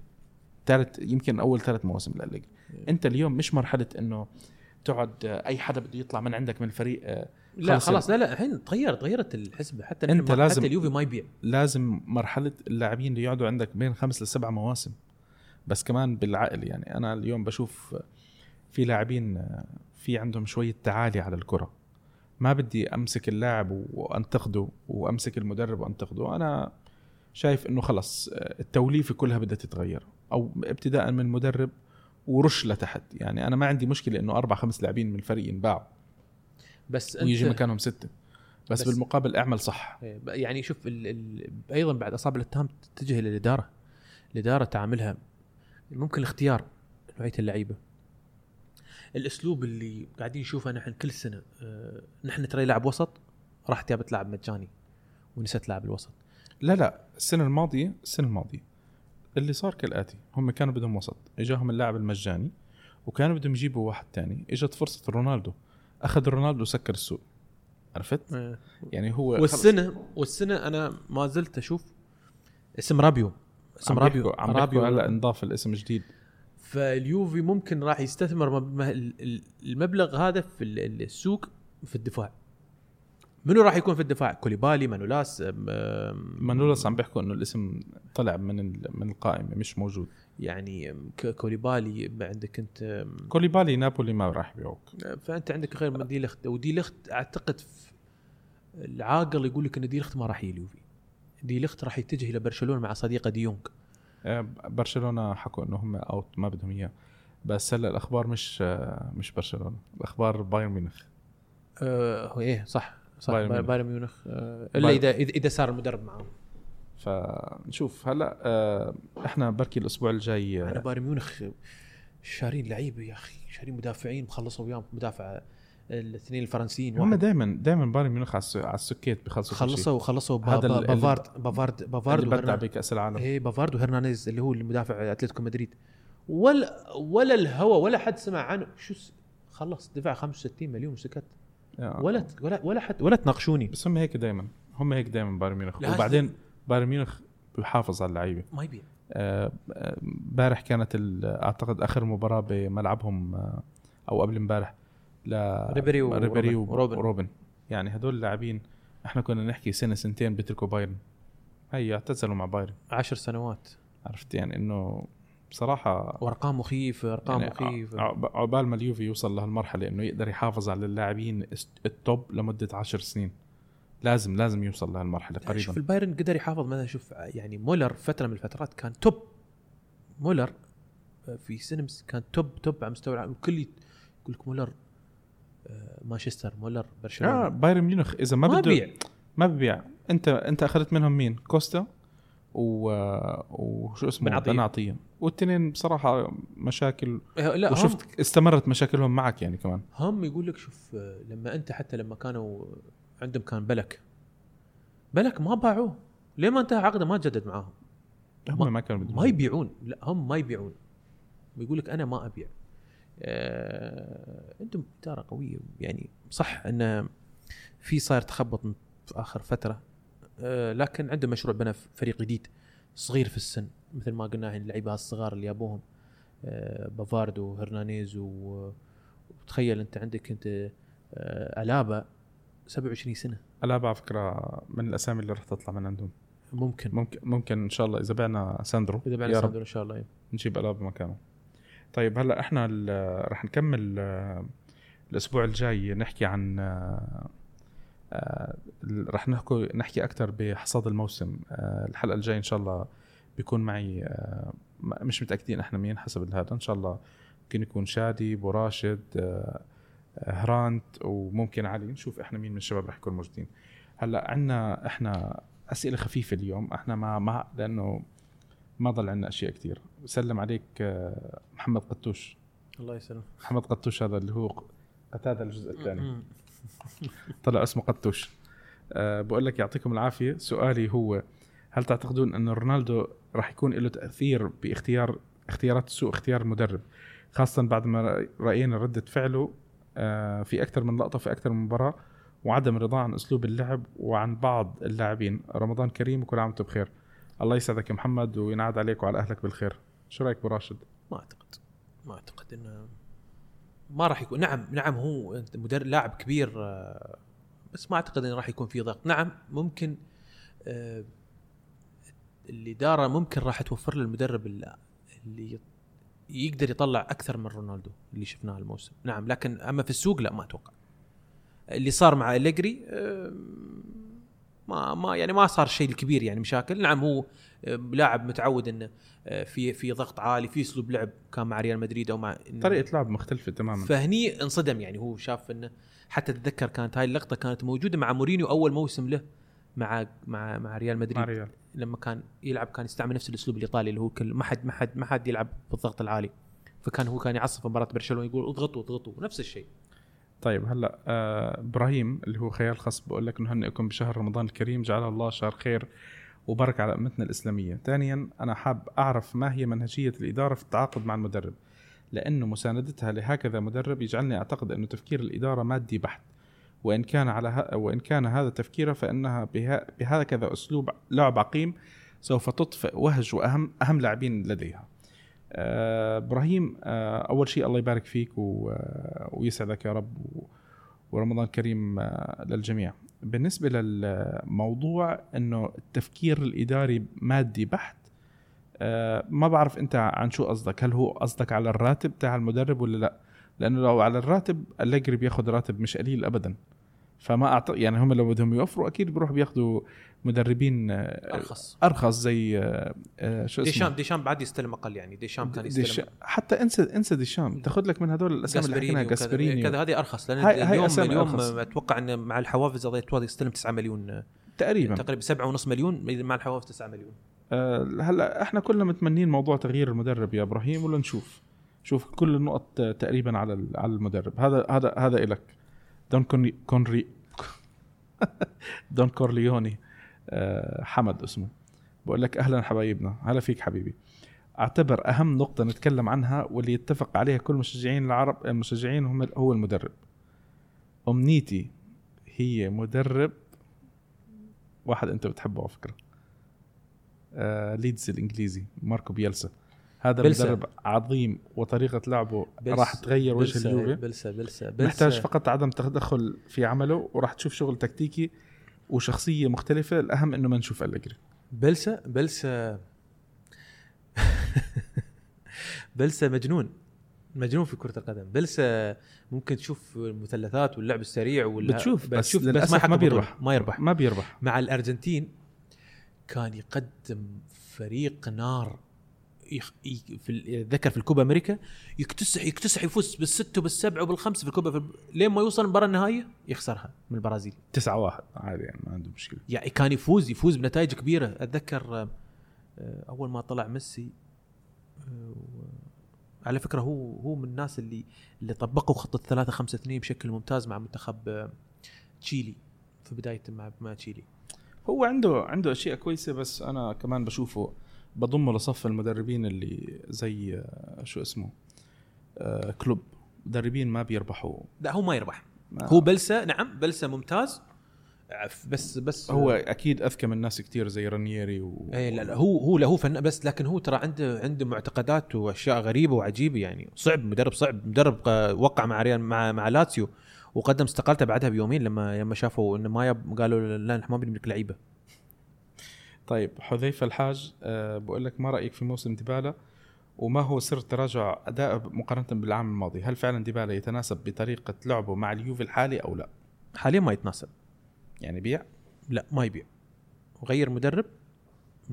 ثالث يمكن أول ثلاث مواسم لأليجري. أنت اليوم مش مرحلة إنه تقعد آه، أي حدا بده يطلع من عندك من الفريق آه، لا خلاص لا لا الحين تغيرت تغيرت الحسبة. حتى ما- لازم- حتى اليوفي ما يبيع. لازم مرحلة اللاعبين اللي يقعدوا عندك بين خمس لسبع مواسم. بس كمان بالعقل يعني أنا اليوم بشوف في لاعبين في عندهم شوية تعالي على الكرة. ما بدي أمسك اللاعب وأنتقده وأمسك المدرب وأنتقده. أنا شايف إنه خلص التوليفة كلها بدها تتغير. أو ابتداء من المدرب ورش لتحت يعني أنا ما عندي مشكلة إنه أربع خمس لاعبين من الفريق ينباعوا بس أنت ويجي مكانهم ستة. بس, بس- بالمقابل أعمل صح. إيه، يعني شوف ال ال أيضا بعد إصابة الاتهام تتجه إلى الإدارة. الإدارة تعاملها ممكن الاختيار نوعية اللعيبة. الأسلوب اللي قاعدين نشوفه نحن كل سنة آه، نحن ترى لاعب وسط راح جابت لاعب مجاني ونسيت لاعب الوسط. لا لا السنة الماضية السنة الماضية اللي صار كالآتي. هم كانوا بدهم وسط. إجاهم اللاعب المجاني وكانوا بدهم يجيبوا واحد تاني. إجت فرصة رونالدو. أخذ رونالدو وسكر السوق. عرفت؟ إيه. يعني هو والسنة والسنة أنا ما زلت أشوف اسم رابيو. اسم عم رابيو عم بيحكوا هلا انضاف الاسم جديد. فاليوفي ممكن راح يستثمر مب- ال- ال- المبلغ هذا في ال- ال- السوق في الدفاع. منو راح يكون في الدفاع؟ كوليبالي مانولاس مانولاس عم بيحكوا إنه الاسم طلع من من القائمة مش موجود. يعني كوليبالي عندك أنت كوليبالي نابولي ما راح يبيعوك فأنت عندك غير من دي لخت. ودي لخت أعتقد العاقل يقول لك إن دي لخت ما راح يجي اليوفي دي لخت راح يتجه إلى برشلونة مع صديقه ديونج آه، برشلونة حكوا إنه هم out ما بدهم إياه. بس هلأ الأخبار مش آه، مش برشلونة. الأخبار بايرن ميونخ. إيه صح. صح بايرن بايرن, ميونخ. آه إلا اذا اذا صار المدرب معاهم فنشوف. هلا آه، إحنا بركي الأسبوع الجاي أنا آه، بايرن ميونخ شارين لعيبه يا أخي شارين مدافعين مخلصوا وياهم مدافع الاثنين الفرنسيين. هم دائما دائما بايرن ميونخ على الس- على السكيت بخلصوا. خلصوا خلصوا بافارد بافارد بافارد اللي بدع بكأس العالم. إيه بافارد وهرنانديز اللي هو المدافع أتلتيكو مدريد. ولا ولا الهوى ولا حد سمع عنه. شو س... خلص دفع 65 مليون وسكت. ولا ولا ولا حد ولا تناقشوني. بس هم هيك دائما هم هيك دائما بايرن ميونخ. وبعدين بايرن ميونخ بيحافظ على اللعيبة. ما يبيع. آه، آه، امبارح كانت ال- أعتقد آخر مباراة بملعبهم آه، أو قبل امبارح ل ريبيري وروبن. وروبن. وروبن يعني هدول اللاعبين إحنا كنا نحكي سنة سنتين بيتركوا بايرن. هي اعتزلوا مع بايرن. عشر سنوات. عرفت يعني إنه بصراحة وأرقام مخيفة أرقام يعني مخيفة. عقب- عقبال ما اليوفي يوصل لهالمرحلة إنه يقدر يحافظ على اللاعبين ال top لمدة عشر سنين. لازم لازم يوصل لهالمرحلة يعني شوف قريبا البايرن قدر يحافظ. مثلا شوف يعني مولر فترة من الفترات كان top مولر في seasons كان top top على مستوى العالم. الكل يقول لك مولر آه، مانشستر مولر برشلونة. آه بايرن ميونخ إذا ما, ما بده بيع. ما ببيع انت أنت أخذت منهم مين؟ كوستا؟ و... وشو اسمه؟ بن عطية. بن عطيه والتنين بصراحة مشاكل آه، لا هم وشفت استمرت مشاكلهم معك يعني كمان. هم يقول لك شوف لما أنت حتى لما كانوا عندهم كان بلك. بلك ما باعوه. ليه ما انتهى عقده؟ ما تجدد معاهم. ما- هم ما كانوا بدهم ما يبيعون. لا هم ما يبيعون. ويقول لك أنا ما أبيع. آه، عندهم اداره قوية يعني صح انه في صاير تخبط في آخر فترة. لكن عندهم مشروع بنى فريق جديد صغير في السن مثل ما قلنا الحين اللعيبة الصغار اللي يابوهم آه، بافارد وهرنانيز وتخيل أنت عندك أنت آه، ألابا 27 سنة. ألابا على فكرة من الأسامي اللي رح تطلع من عندهم. ممكن. ممكن ممكن إن شاء الله إذا بعنا ساندرو إذا رب ساندرو إن شاء الله نجيب ألابا مكانه. طيب هلأ إحنا رح نكمل آه، الأسبوع الجاي نحكي عن آه، آه، رح نحكي نحكي أكثر بحصاد الموسم. آه، الحلقة الجاية إن شاء الله بيكون معي آه، مش متأكدين إحنا مين حسب هذا إن شاء الله ممكن يكون شادي أبو راشد آه، آه، هرانت وممكن علي. نشوف إحنا مين من الشباب رح يكونوا موجودين. هلأ عندنا إحنا أسئلة خفيفة اليوم. إحنا ما ما لأنه ما ضل عندنا أشياء كثير سلم عليك آه، محمد قطوش. الله يسلمك. محمد قطوش هذا اللي هو قتادة الجزء الثاني. طلع اسمه قطوش. أه بقول لك يعطيكم العافية. سؤالي هو هل تعتقدون أن رونالدو راح يكون له تأثير باختيار اختيارات سوء اختيار المدرب خاصة بعد ما رأينا ردة فعله أه في أكثر من لقطة في أكثر من مباراة وعدم الرضا عن أسلوب اللعب وعن بعض اللاعبين. رمضان كريم وكل عام وأنتم بخير. الله يسعدك يا محمد وينعاد عليك وعلى أهلك بالخير. شو رأيك براشد؟ ما أعتقد. ما أعتقد إنه ما راح يكون نعم نعم هو مدرب لاعب كبير آه، بس ما أعتقد إنه راح يكون في ضغط. نعم ممكن آه، الإدارة ممكن راح توفر له المدرب اللي يقدر يطلع أكثر من رونالدو اللي شفناه الموسم نعم لكن أما في السوق لا ما أتوقع. اللي صار مع أليجري آه، ما ما يعني ما صار شيء الكبير يعني مشاكل. نعم هو لاعب متعود إنه آه، في في ضغط عالي في أسلوب لعب كان مع ريال مدريد أو مع طريقة لعب مختلفة تماما. فهني انصدم يعني هو شاف إنه حتى اتذكر كانت هاي اللقطة كانت موجودة مع مورينيو أول موسم له مع مع مع ريال مدريد. مع ريال. لما كان يلعب كان يستعمل نفس الأسلوب الإيطالي اللي هو كل ما حد ما حد ما حد يلعب بالضغط العالي. فكان هو كان يعصف مباراة برشلونة يقول اضغطوا اضغطوا نفس الشيء. طيب هلأ آه إبراهيم اللي هو خيال خص بقول لك نهنئكم بشهر رمضان الكريم جعله الله شهر خير. وبارك على أمتنا الإسلامية ثانيا أنا حاب أعرف ما هي منهجية الإدارة في التعاقد مع المدرب لأنه مساندتها لهكذا مدرب يجعلني أعتقد انه تفكير الإدارة مادي بحت وإن كان على ه... وإن كان هذا تفكيره فإنها بها... بهكذا أسلوب لعب عقيم سوف تطفئ وهج واهم أهم لاعبين لديها. آه، إبراهيم آه، أول شيء الله يبارك فيك و... آه، ويسعدك يا رب و... ورمضان كريم آه، للجميع. بالنسبة للموضوع إنه التفكير الإداري مادي بحت آه، ما بعرف أنت عن شو قصدك هل هو قصدك على الراتب تاع المدرب ولا لا؟ لأنه لو على الراتب أليجري بياخذ راتب مش قليل ابدا فما اعتقد يعني هم لو بدهم يوفروا أكيد بيروحوا بياخذوا مدربين آه، أرخص. أرخص زي آه، آه، شو اسمه؟ ديشام ديشام بعد يستلم أقل يعني. ديشام كان ديش... يستلم. حتى انسى انسى ديشام. تاخذ لك من هدول الأسامي اللي حكيناها جاسبريني كذا هذه أرخص. لأن هاي- هاي اليوم أرخص. أتوقع إن مع الحوافز يستلم 9 مليون تقريبا. تقريبا 7.5 مليون مع الحوافز 9 مليون. آه، هلا إحنا كلنا متمنين موضوع تغيير المدرب يا إبراهيم ولا نشوف؟ شوف كل النقط تقريبا على على المدرب. هذا هذا هذا إلك. دون كونري دون كورليوني. حمد اسمه. بقول لك أهلا حبايبنا. هلا فيك حبيبي. أعتبر أهم نقطة نتكلم عنها واللي يتفق عليها كل مشجعين العرب المشجعين هم هو المدرب. أمنيتي هي مدرب واحد أنت بتحبه على فكرة. آه ليدز الإنجليزي ماركو بيلسا. هذا بيلسا. مدرب عظيم وطريقة لعبه راح تغير وجه اليوفي. بلسا بلسا محتاج بلسا فقط عدم تدخل في عمله وراح تشوف شغل تكتيكي. وشخصية مختلفة الأهم إنه ما نشوف أليجري بلسا بلسا بلسا مجنون. مجنون في كرة القدم. بلسا ممكن تشوف المثلثات واللعب السريع وال بتشوف بس, بتشوف للأسف يحقق ما بطولة. بيربح ما يربح. ما بيربح. مع الأرجنتين كان يقدم فريق نار. يخ... ي... في ذكر في الكوبا أمريكا يكتسح يكتسح يفوز بالست وبالسبع وبالخمس في الكوبا في. لين ما يوصل المباراه النهائية يخسرها من البرازيل. 9 واحد. عادي يعني ما عنده مشكلة. يعني كان يفوز يفوز بنتائج كبيرة. أتذكر آه، أول ما طلع ميسي آه، على فكرة هو هو من الناس اللي اللي طبقوا خطة 3 5 2 بشكل ممتاز مع منتخب آه، تشيلي في بداية مع مع تشيلي. هو عنده عنده أشياء كويسة بس أنا كمان بشوفه بضمه لصف المدربين اللي زي آه، شو اسمه آه كلوب. مدربين ما بيربحوا. لا هو ما يربح. ما هو بلسا نعم بلسا ممتاز. بس بس هو أكيد أذكى من ناس كتير زي رانييري و... اي لا لا هو هو له فن بس لكن هو ترى عنده عنده معتقدات وأشياء غريبة وعجيبة يعني. صعب مدرب صعب. مدرب آه، وقع مع ريال مع مع لاتسيو وقدم استقالته بعدها بيومين لما لما شافوا إنه ما يب قالوا لا نحن ما بنملك لعيبة. طيب حذيفة الحاج آه بقول لك ما رأيك في موسم ديبالا؟ وما هو سر تراجع اداءه مقارنة بالعام الماضي؟ هل فعلا ديبالا يتناسب بطريقة لعبه مع اليوفي الحالي أو لا؟ حاليا ما يتناسب. يعني بيع لا ما يبيع. وغير مدرب؟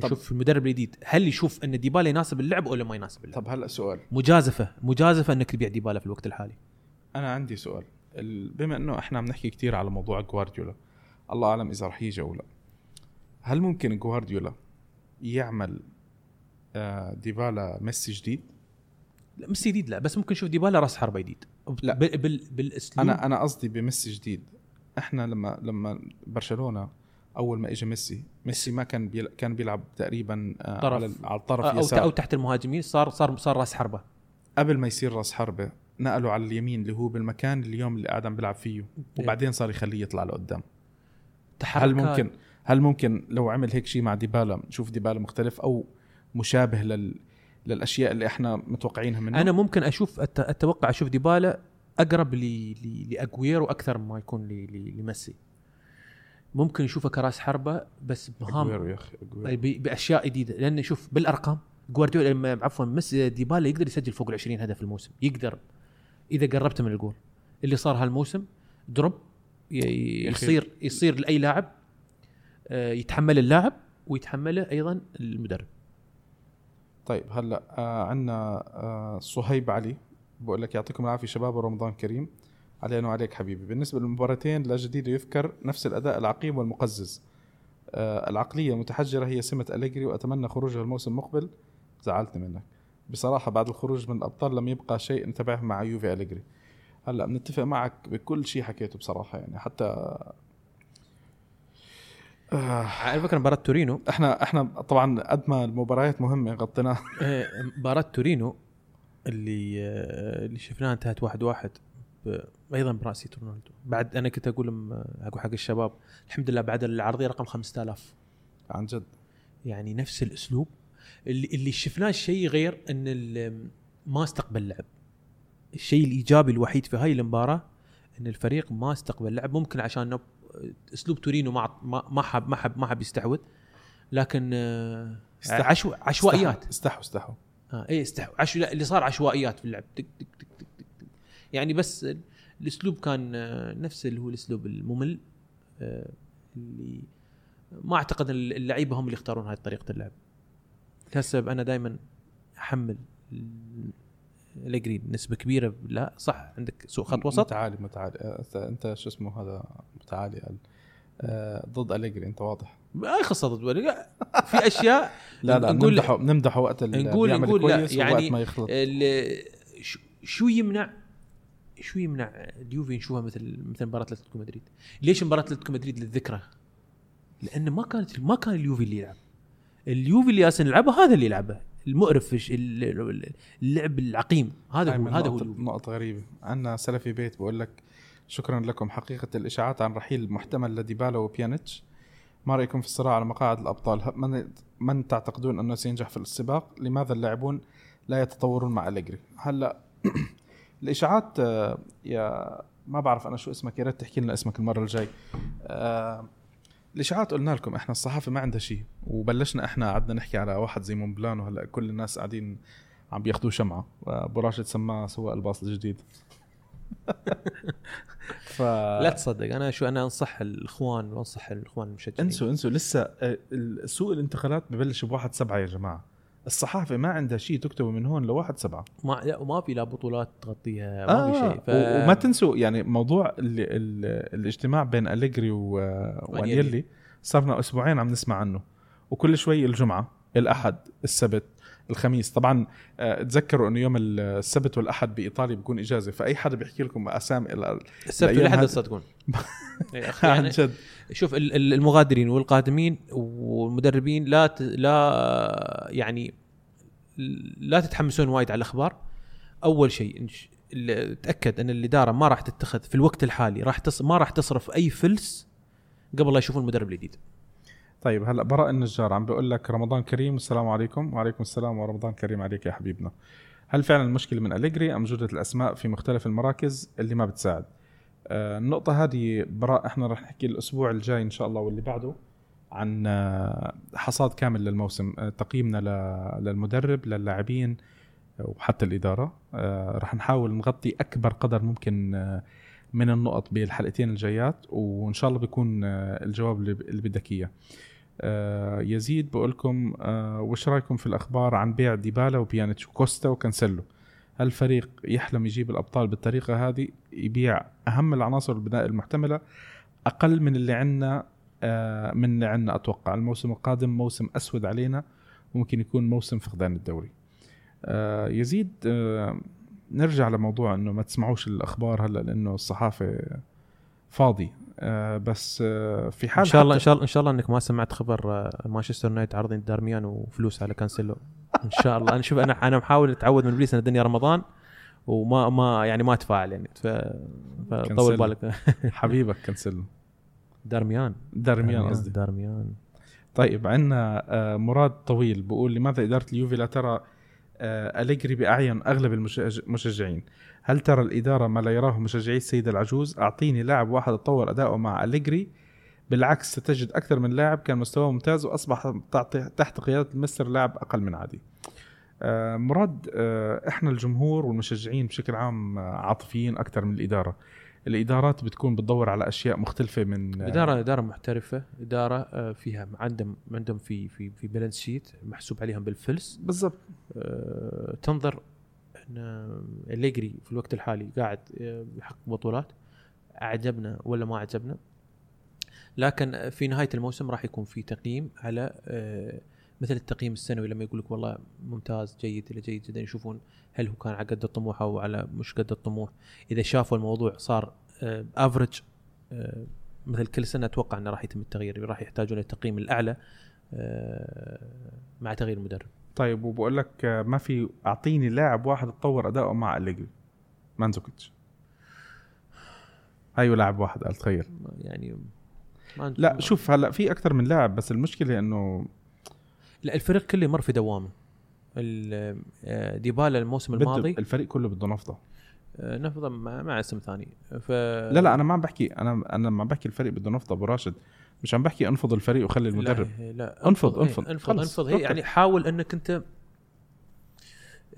طب- نشوف المدرب الجديد. هل يشوف إن ديبالا يناسب اللعب ولا ما يناسب اللعب؟ طب هلا سؤال. مجازفة. مجازفة إنك تبيع ديبالا في الوقت الحالي. أنا عندي سؤال. ال- بما إنه إحنا عم نحكي كتير على موضوع جوارديولا الله أعلم إذا رح يجي أو لا. هل ممكن جوارديولا يعمل آه، ديبالا ميسي جديد؟ لا مش جديد لا بس ممكن نشوف ديبالا راس حربة جديد. لا. بال بال بالأسلوب. أنا أنا قصدي بميسي جديد. إحنا لما لما برشلونة أول ما اجى ميسي ميسي ما كان بيلعب كان بيلعب تقريبا آه، طرف. على على الطرف أو يسار أو تحت المهاجمين صار صار صار راس حربة. قبل ما يصير راس حربة نقله على اليمين اللي هو بالمكان اليوم اللي قاعد عم بيلعب فيه وبعدين صار يخليه يطلع لقدام. هل ممكن هل ممكن لو عمل هيك شيء مع ديبالا نشوف ديبالا مختلف أو مشابه لل للأشياء اللي إحنا متوقعينها منه؟ أنا ممكن أشوف أتوقع أشوف ديبالا أقرب ل- ل- لأجويرو أكثر ما يكون ل- ل- لميسي. ممكن يشوفه كراس حربة بس بمهام يا أخي بأشياء جديدة. لأن شوف بالأرقام جوارديولا لما عفوا ميسي ديبالا يقدر يسجل فوق ال 20 هدف الموسم. يقدر إذا قربت من الجول. اللي صار هالموسم drop. يصير يصير لأي لاعب يتحمل اللاعب ويتحمله أيضا المدرب. طيب هلا آه عندنا آه صهيب علي بقول لك يعطيكم العافية شباب ورمضان كريم. علينا وعليك حبيبي. بالنسبة للمباراتين لا جديد يذكر نفس الأداء العقيم والمقزز. آه العقلية المتحجرة هي سمة أليجري وأتمنى خروجها الموسم المقبل. زعلتني منك. بصراحة بعد الخروج من الأبطال لم يبقى شيء نتابعه مع يوفي أليجري. هلا بنتفق معك بكل شيء حكيته بصراحة يعني حتى آه على فكرة مباراة تورينو. إحنا إحنا طبعا قد ما المباريات مهمة غطيناها. آه، مباراة تورينو اللي آه، اللي شفناها انتهت واحد واحد أيضا براسيه رونالدو. بعد أنا كنت أقول آه، أقول حق الشباب الحمد لله بعد العرضية رقم 5000 عن جد. يعني نفس الأسلوب. اللي اللي شفناه شيء غير إن ما استقبل لعب. الشيء الإيجابي الوحيد في هاي المباراة إن الفريق ما استقبل لعب. ممكن عشان أسلوب تورينو ما ما ما حب ما حب ما حب يستحوذ. لكن آه، استح- عشو عشوائيات. استحوا استحوا آه إيه استحو عشو لا اللي صار عشوائيات في اللعب. تك تك تك تك تك. تك. يعني بس ال- الأسلوب كان آه، نفس اللي هو الأسلوب الممل آه، اللي ما أعتقد ال- اللعيبة هم اللي يختارون هاي طريقة اللعب. لهالسبب أنا دائما أحمل ال- الجري بنسبه كبيرة لا صح. عندك سوء خط وسط؟ متعالي متعالي. آه، أنت شو اسمه هذا؟ متعالي. قال آه ضد اليجري أنت واضح. ما يخص ضد في أشياء لا لا نقول- نمدحه نمدحه وقت اللي نقول- نقول لا، كويس يعني ما يخلط. شو- يمنع؟ شو يمنع اليوفي نشوفها مثل مثل مباراة أتلتيكو مدريد؟ ليش مباراة أتلتيكو مدريد للذكرى؟ لأن ما كانت ما كان اليوفي اللي يلعب. اليوفي اللي ياسن يلعبه هذا اللي يلعبه. المقرف اللعب العقيم. هذا هو هذا هو نقطة, غريبة. عندنا سلفي بيت بقول لك شكرا لكم. حقيقة الإشاعات عن رحيل محتمل لديبالا وبيانيتش. ما رأيكم في الصراع على مقاعد الأبطال؟ من, من تعتقدون أنه سينجح في السباق؟ لماذا اللاعبون لا يتطورون مع أليجري؟ هلأ الإشاعات آه، يا ما بعرف أنا شو اسمك يا ريت تحكي لنا اسمك المرة الجاي. آه، الاشاعات قلنا لكم إحنا الصحافة ما عندها شيء وبلشنا إحنا قعدنا نحكي على واحد زي مونبلان وهلا كل الناس قاعدين عم بياخذوه شمعة. ابو راشد سماه سواق الباص الجديد. ف لا تصدق أنا شو أنا أنصح الإخوان وانصح الإخوان المشجعين. انسوا انسوا لسه آه، سوق الانتقالات ببلش بواحد سبعة يا جماعة. الصحافة ما عندها شيء تكتبه من هون لواحد سبعة. ما لا وما في لا بطولات تغطيها ما في شيء. ف... وما تنسوا يعني موضوع ال ال الاجتماع بين أليجري و- وأنيلي. صار لنا أسبوعين عم نسمع عنه وكل شوي الجمعة الأحد السبت الخميس. طبعا آه، تذكروا إنه يوم السبت والأحد بإيطاليا بيكون إجازة. فأي حدا بيحكي لكم أسامي ال- السبت والأحد تصدقون عن يعني جد. شوف ال- ال- المغادرين والقادمين والمدربين لا ت... لا يعني لا تتحمسون وايد على الأخبار. أول شيء تأكد إن الإدارة ما راح تتخذ في الوقت الحالي راح تص... ما راح تصرف أي فلس قبل لا يشوفون المدرب الجديد. طيب هلا براء النجار عم بيقول لك رمضان كريم والسلام عليكم. وعليكم السلام ورمضان كريم عليك يا حبيبنا. هل فعلا المشكلة من أليجري أم جودة الأسماء في مختلف المراكز اللي ما بتساعد؟ آه، النقطة هذه براء إحنا رح نحكي الأسبوع الجاي إن شاء الله واللي بعده عن آه، حصاد كامل للموسم. آه، تقييمنا للمدرب للاعبين وحتى الإدارة. رح نحاول نغطي أكبر قدر ممكن من النقط بالحلقتين الجايات وإن شاء الله بيكون الجواب اللي بدك إياه. يزيد بقول لكم آه، وش رأيكم في الأخبار عن بيع ديبالا وبيانيتش وكوستا وكانسيلو هل الفريق يحلم يجيب الأبطال بالطريقة هذه؟ يبيع أهم العناصر البناء المحتملة أقل من اللي عندنا آه، من اللي عندنا أتوقع. الموسم القادم موسم أسود علينا ممكن يكون موسم فقدان الدوري. آه، يزيد آه، نرجع لموضوع إنه ما تسمعوش الأخبار هلأ لإنه الصحافة فاضي آه، بس آه، في حال ان شاء الله إن شاء الله إن شاء الله إنك ما سمعت خبر آه، مانشستر يونايتد عارضين دارميان وفلوس على كانسيلو. إن شاء الله. أنا شوف أنا أنا محاول أتعود من ابليس ان الدنيا رمضان وما ما يعني ما أتفاعل يعني. ف... فطول كانسيلو. بالك. حبيبك كنسل دارميان دارميان قصدي. دارميان. طيب عندنا آه، مراد طويل بيقول لماذا إدارة اليوفي لا ترى آه، أليجري بأعين أغلب المشج- المشجعين؟ هل ترى الإدارة ما لا يراه مشجعي السيد العجوز؟ أعطيني لاعب واحد تطور أداؤه مع أليجري. بالعكس ستجد أكثر من لاعب كان مستواه ممتاز وأصبح تعطي- تحت قيادة المستر لاعب أقل من عادي. آه، مراد آه، إحنا الجمهور والمشجعين بشكل عام آه، عاطفيين أكثر من الإدارة. الإدارات بتكون بتدور على أشياء مختلفة من إدارة إدارة محترفة. إدارة فيها عندهم عندهم في في في balance sheet محسوب عليهم بالفلس. بالضبط. تنظر ان أليجري في الوقت الحالي قاعد آه، يحقق بطولات. أعجبنا ولا ما أعجبنا؟ لكن في نهاية الموسم راح يكون في تقييم على آه، مثل التقييم السنوي لما يقول لك والله ممتاز جيد إلى جيد جدا يشوفون هل هو كان على قد الطموح أو على مش قد الطموح. إذا شافوا الموضوع صار افرج مثل كل سنة أتوقع إنه راح يتم التغيير راح يحتاجون التقييم الأعلى آه، مع تغيير المدرب. طيب وبقول لك ما في أعطيني لاعب واحد تطور أداؤه مع أليجري. مانزوكيتش. أيوه لاعب واحد قال تخيل يعني لا شوف هلا في أكثر من لاعب بس المشكلة إنه لا الفريق كله مر في دوامة. آه، ديبالا الموسم الماضي. الفريق كله بده نفضة. آه، نفضل مع, مع اسم ثاني. ف لا لا أنا ما عم بحكي أنا أنا ما عم بحكي الفريق بده نفضة أبو راشد. مش عم بحكي أنفض الفريق وخلي المدرب. لا, لا انفض- إيه، أنفض. أنفض خلص، أنفض. هي توكل. يعني حاول إنك أنت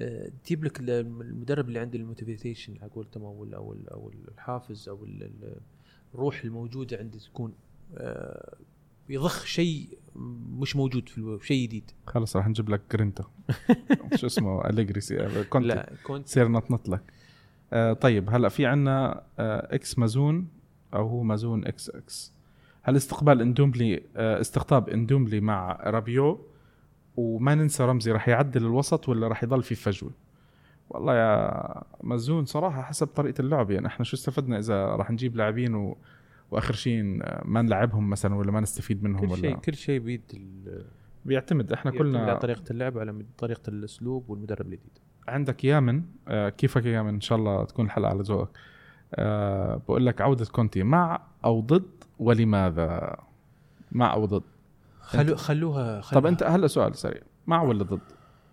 آه، تجيب لك ال- المدرب اللي عنده ال motivation على قولتهم أو ال- أو ال- أو الحافز أو ال- ال- الروح الموجودة عنده تكون آه، يضخ شيء مش موجود في شيء جديد. خلص راح نجيب لك جرينتا. شو اسمه؟ أليجري سي- كونتي. لا كنت سير نطنط لك. آه طيب هلأ في عنا آه إكس مازون أو هو مازون إكس إكس. هل استقبال اندومبلي آه استقطاب اندومبلي مع رابيو وما ننسى رمزي راح يعدل الوسط ولا راح يضل في فجوة. والله يا مازون صراحة حسب طريقة اللعب يعني إحنا شو استفدنا إذا راح نجيب لاعبين و... وآخر شيء آه، ما نلعبهم مثلا ولا ما نستفيد منهم كل ولا شيء كل شيء بيد ال- بيعتمد. إحنا يعتمد كلنا على طريقة اللعب على طريقة الأسلوب والمدرب الجديد. عندك يامن آه كيفك يا يامن؟ إن شاء الله تكون الحلقة على ذوقك. آه بقول لك عودة كونتي مع أو ضد ولماذا؟ مع أو ضد؟ خلو خلوها, خلوها. طب أنت هلا سؤال سريع. مع ولا ضد؟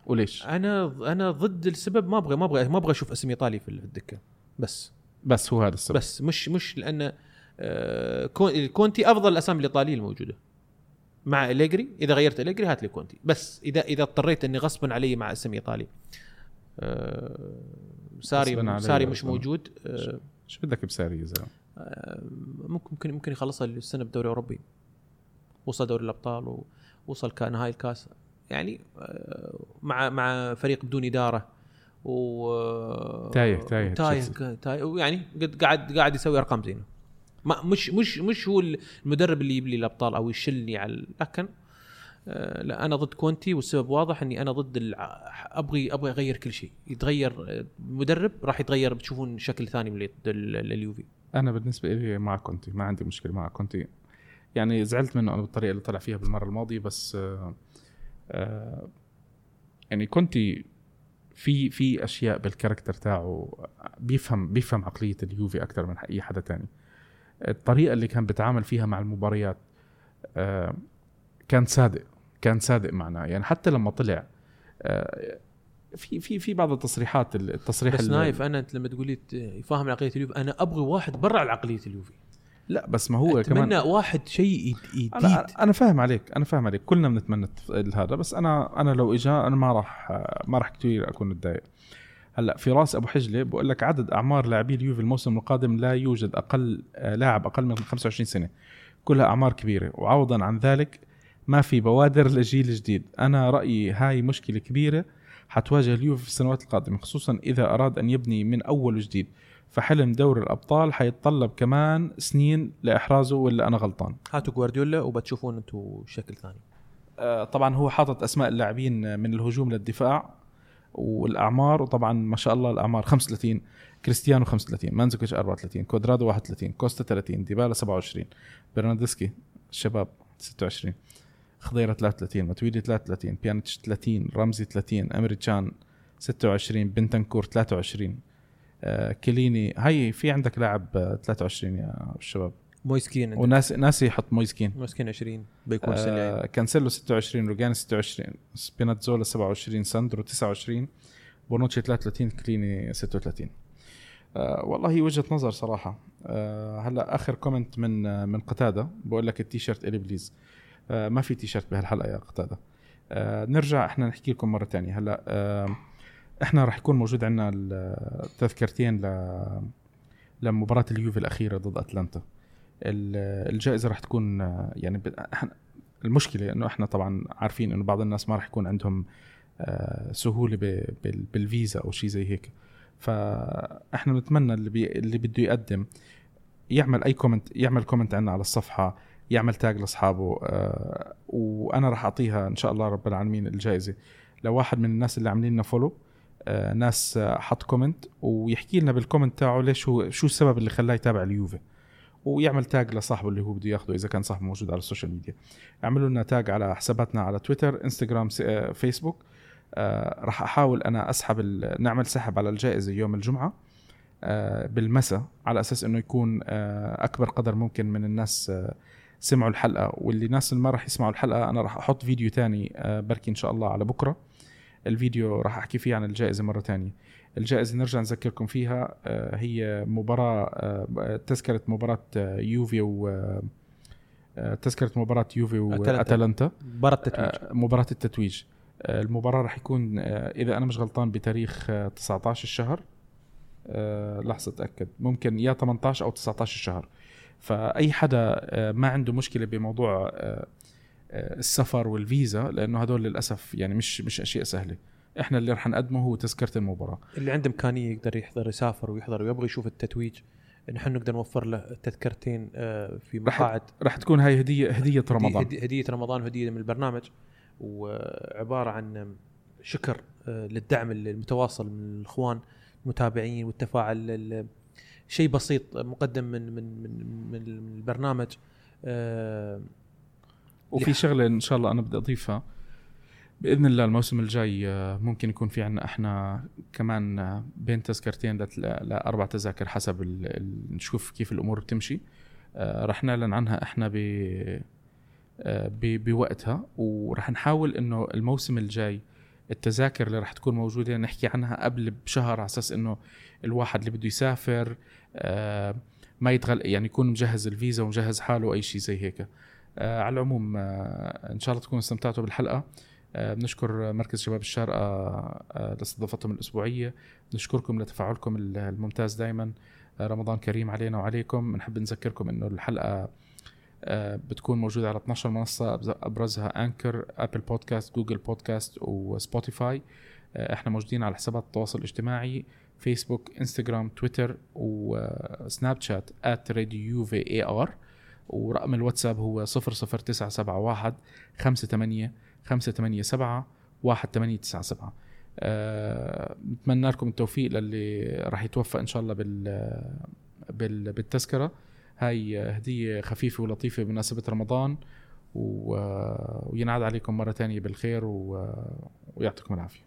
وليش؟ أنا أنا ضد السبب ما أبغى ما أبغى ما أبغى أشوف اسم إيطالي في الدكة. بس. بس هو هذا السبب. بس مش مش لأن آه، كون- كونتي أفضل الأسامي الإيطالية الموجودة. مع أليجري إذا غيرت أليجري هات لي كونتي. بس اذا إذا اضطريت إني غصبا علي مع اسم إيطالي. آه، ساري ساري مش. موجود. آه، شو بدك بساري يا زلمة؟ ممكن ممكن ممكن يخلصها السنة بدوري أوروبي. وصل دوري الأبطال ووصل كنهائي الكاس. يعني آه، مع مع فريق بدون إدارة. و تايه- تايه تايه تشيلسي. تايه. ويعني قد قاعد قاعد يسوي أرقام زينة. ما مش مش مش هو المدرب اللي يجيب لي الأبطال أو يشلني على لكن آه، لا أنا ضد كونتي والسبب واضح إني أنا ضد الع... ابغي أبغي أغير كل شيء. يتغير آه، مدرب راح يتغير بتشوفون شكل ثاني من ال- ال- اليوفي أنا بالنسبة لي مع كونتي ما عندي مشكلة مع كونتي يعني زعلت منه أنا بالطريقة اللي طلع فيها بالمرة الماضية بس آه آه يعني كونتي في في أشياء بال character تاعه بيفهم بيفهم عقلية اليوفي أكثر من أي حدا تاني. الطريقة اللي كان بيتعامل فيها مع المباريات آه كان صادق كان صادق معنا. يعني حتى لما طلع آه في في في بعض التصريحات التصريح بس نايف أنا أنت لما تقول لي ت- يفهم عقليه اليوفي أنا أبغي واحد برا عقلية اليوفي. لا بس ما هو أتمنى كمان واحد شيء يد- جديد أنا أنا فاهم عليك أنا فاهم عليك. كلنا بنتمنى هذا بس أنا أنا لو اجى أنا ما راح ما راح كثير أكون متضايق. هلأ فراس أبو حجله بقول لك عدد أعمار لاعبي اليوفي الموسم القادم لا يوجد أقل لاعب أقل من 25 سنة. كلها أعمار كبيرة. وعوضا عن ذلك ما في بوادر لجيل جديد. أنا رأيي هاي مشكلة كبيرة. حتواجه اليوفي في السنوات القادمة خصوصا إذا أراد أن يبني من أول وجديد. فحلم دوري الأبطال حيتطلب كمان سنين لإحرازه ولا أنا غلطان؟ هاتوا جوارديولا وبتشوفون أنتم شكل ثاني. آه، طبعا هو حاطط أسماء اللاعبين من الهجوم للدفاع والأعمار وطبعا ما شاء الله الأعمار 35 كريستيانو 35 مانزوكيتش 34 كودرادو 31 كوستا 30 ديبالا 27 برناردسكي الشباب 26 خضيرة 33 ماتويدي 33 بيانيتش 30 رمزي 30 امري تشان 26 بنتنكور 23 آه كليني هاي في عندك لاعب آه، 23 يا شباب. مويسكين. وناس ناسي يحط مويسكين. مويسكين 20 بيكون آه كانسيلو 26 روجاني 26 سبيناتزولا 27 ساندرو 29 بونوتشي 33 كليني 36 آه والله وجهة نظر صراحة. آه هلا آخر comment من آه من قتادة بقول لك التيشيرت إلي please. آه ما في تيشيرت بهالحلقة يا قتادة. آه نرجع إحنا نحكي لكم مرة تانية. هلأ آه إحنا راح يكون موجود عندنا التذكرتين ل لمباراة اليوفي الأخيرة ضد أتلانتا. ال- الجائزة راح تكون آه، يعني المشكلة إنه إحنا طبعا عارفين إنه بعض الناس ما راح يكون عندهم آه، بال- بالفيزا أو شيء زي هيك. فإحنا بنتمنى اللي بي اللي بده يقدم يعمل أي comment يعمل comment عنا على الصفحة. يعمل tag لاصحابه آه، وأنا راح أعطيها إن شاء الله رب العالمين الجائزة. لواحد من الناس اللي عاملين لنا follow آه، ناس آه، حط comment ويحكي لنا بال comment تاعه ليش هو شو السبب اللي خلاه يتابع اليوفي. ويعمل tag لصاحبه اللي هو بده ياخده إذا كان صاحبه موجود على ال social media اعملوا لنا tag على حساباتنا على تويتر انستغرام فيسبوك راح أحاول أنا أسحب نعمل سحب على الجائزة يوم الجمعة بالمساء على أساس إنه يكون أكبر قدر ممكن من الناس سمعوا الحلقة واللي ناس اللي ما راح يسمعوا الحلقة أنا راح أحط فيديو تاني آه، بركي إن شاء الله على بكرة. الفيديو راح أحكي فيه عن الجائزة مرة تانية. الجائزة نرجع نذكركم فيها آه، هي مباراة آه، تذكرة مباراة يوفي و تذكرة مباراة يوفي. واتلانتا مباراة تتويج آه، مباراة التتويج. المباراة راح يكون إذا أنا مش غلطان بتاريخ آه، 19 الشهر. لحظة أتأكد. ممكن يا 18 أو 19 الشهر. فأي حدا آه، ما عنده مشكلة بموضوع آه، آه، السفر والفيزا لأنه هدول للأسف يعني مش مش أشياء سهلة. إحنا اللي رح نقدمه هو تذكرة المباراة. اللي عنده إمكانية يقدر يحضر يسافر ويحضر ويبغى يشوف التتويج نحن نقدر نوفر له تذكرتين في مقاعد. رح تكون هاي هدية هدية رمضان. هدي- هدية رمضان وهديه من البرنامج وعبارة عن شكر للدعم المتواصل من الإخوان المتابعين والتفاعل ال- شيء بسيط مقدم من من من, من البرنامج آه، وفي شغلة إن شاء الله أنا بدي أضيفها. بإذن الله الموسم الجاي آه، ممكن يكون في عنا إحنا كمان آه، بين تذكرتين لأربع تذاكر حسب ال... ال... نشوف كيف الأمور بتمشي. آه، رح نعلن عنها إحنا ب... ب... بوقتها. ورح نحاول إنه الموسم الجاي التذاكر اللي رح تكون موجودة نحكي عنها قبل بشهر على أساس إنه الواحد اللي بده يسافر آه، ما يتغل يعني يكون مجهز الفيزا ومجهز حاله أي شيء زي هيك. آه، على العموم آه، إن شاء الله تكونوا استمتعتوا بالحلقة. بنشكر مركز شباب الشارقة آه، لاستضافتهم الأسبوعية. بنشكركم لتفاعلكم ال- الممتاز دائما رمضان كريم علينا وعليكم. بنحب نذكركم إنه الحلقة آه، بتكون موجودة على 12 منصة أبرزها Anchor Apple Podcast Google Podcast و Spotify آه، إحنا موجودين على حسابات التواصل الاجتماعي فيسبوك انستغرام تويتر وسناب شات في اي ار ورقم الواتساب هو 00971 58 587 1897 أه بتمنى لكم التوفيق للي راح يتوفق إن شاء الله بال بالتذكرة. هاي هدية خفيفة ولطيفة بمناسبة رمضان. وينعاد عليكم مرة تانية بالخير. ويعطيكم العافية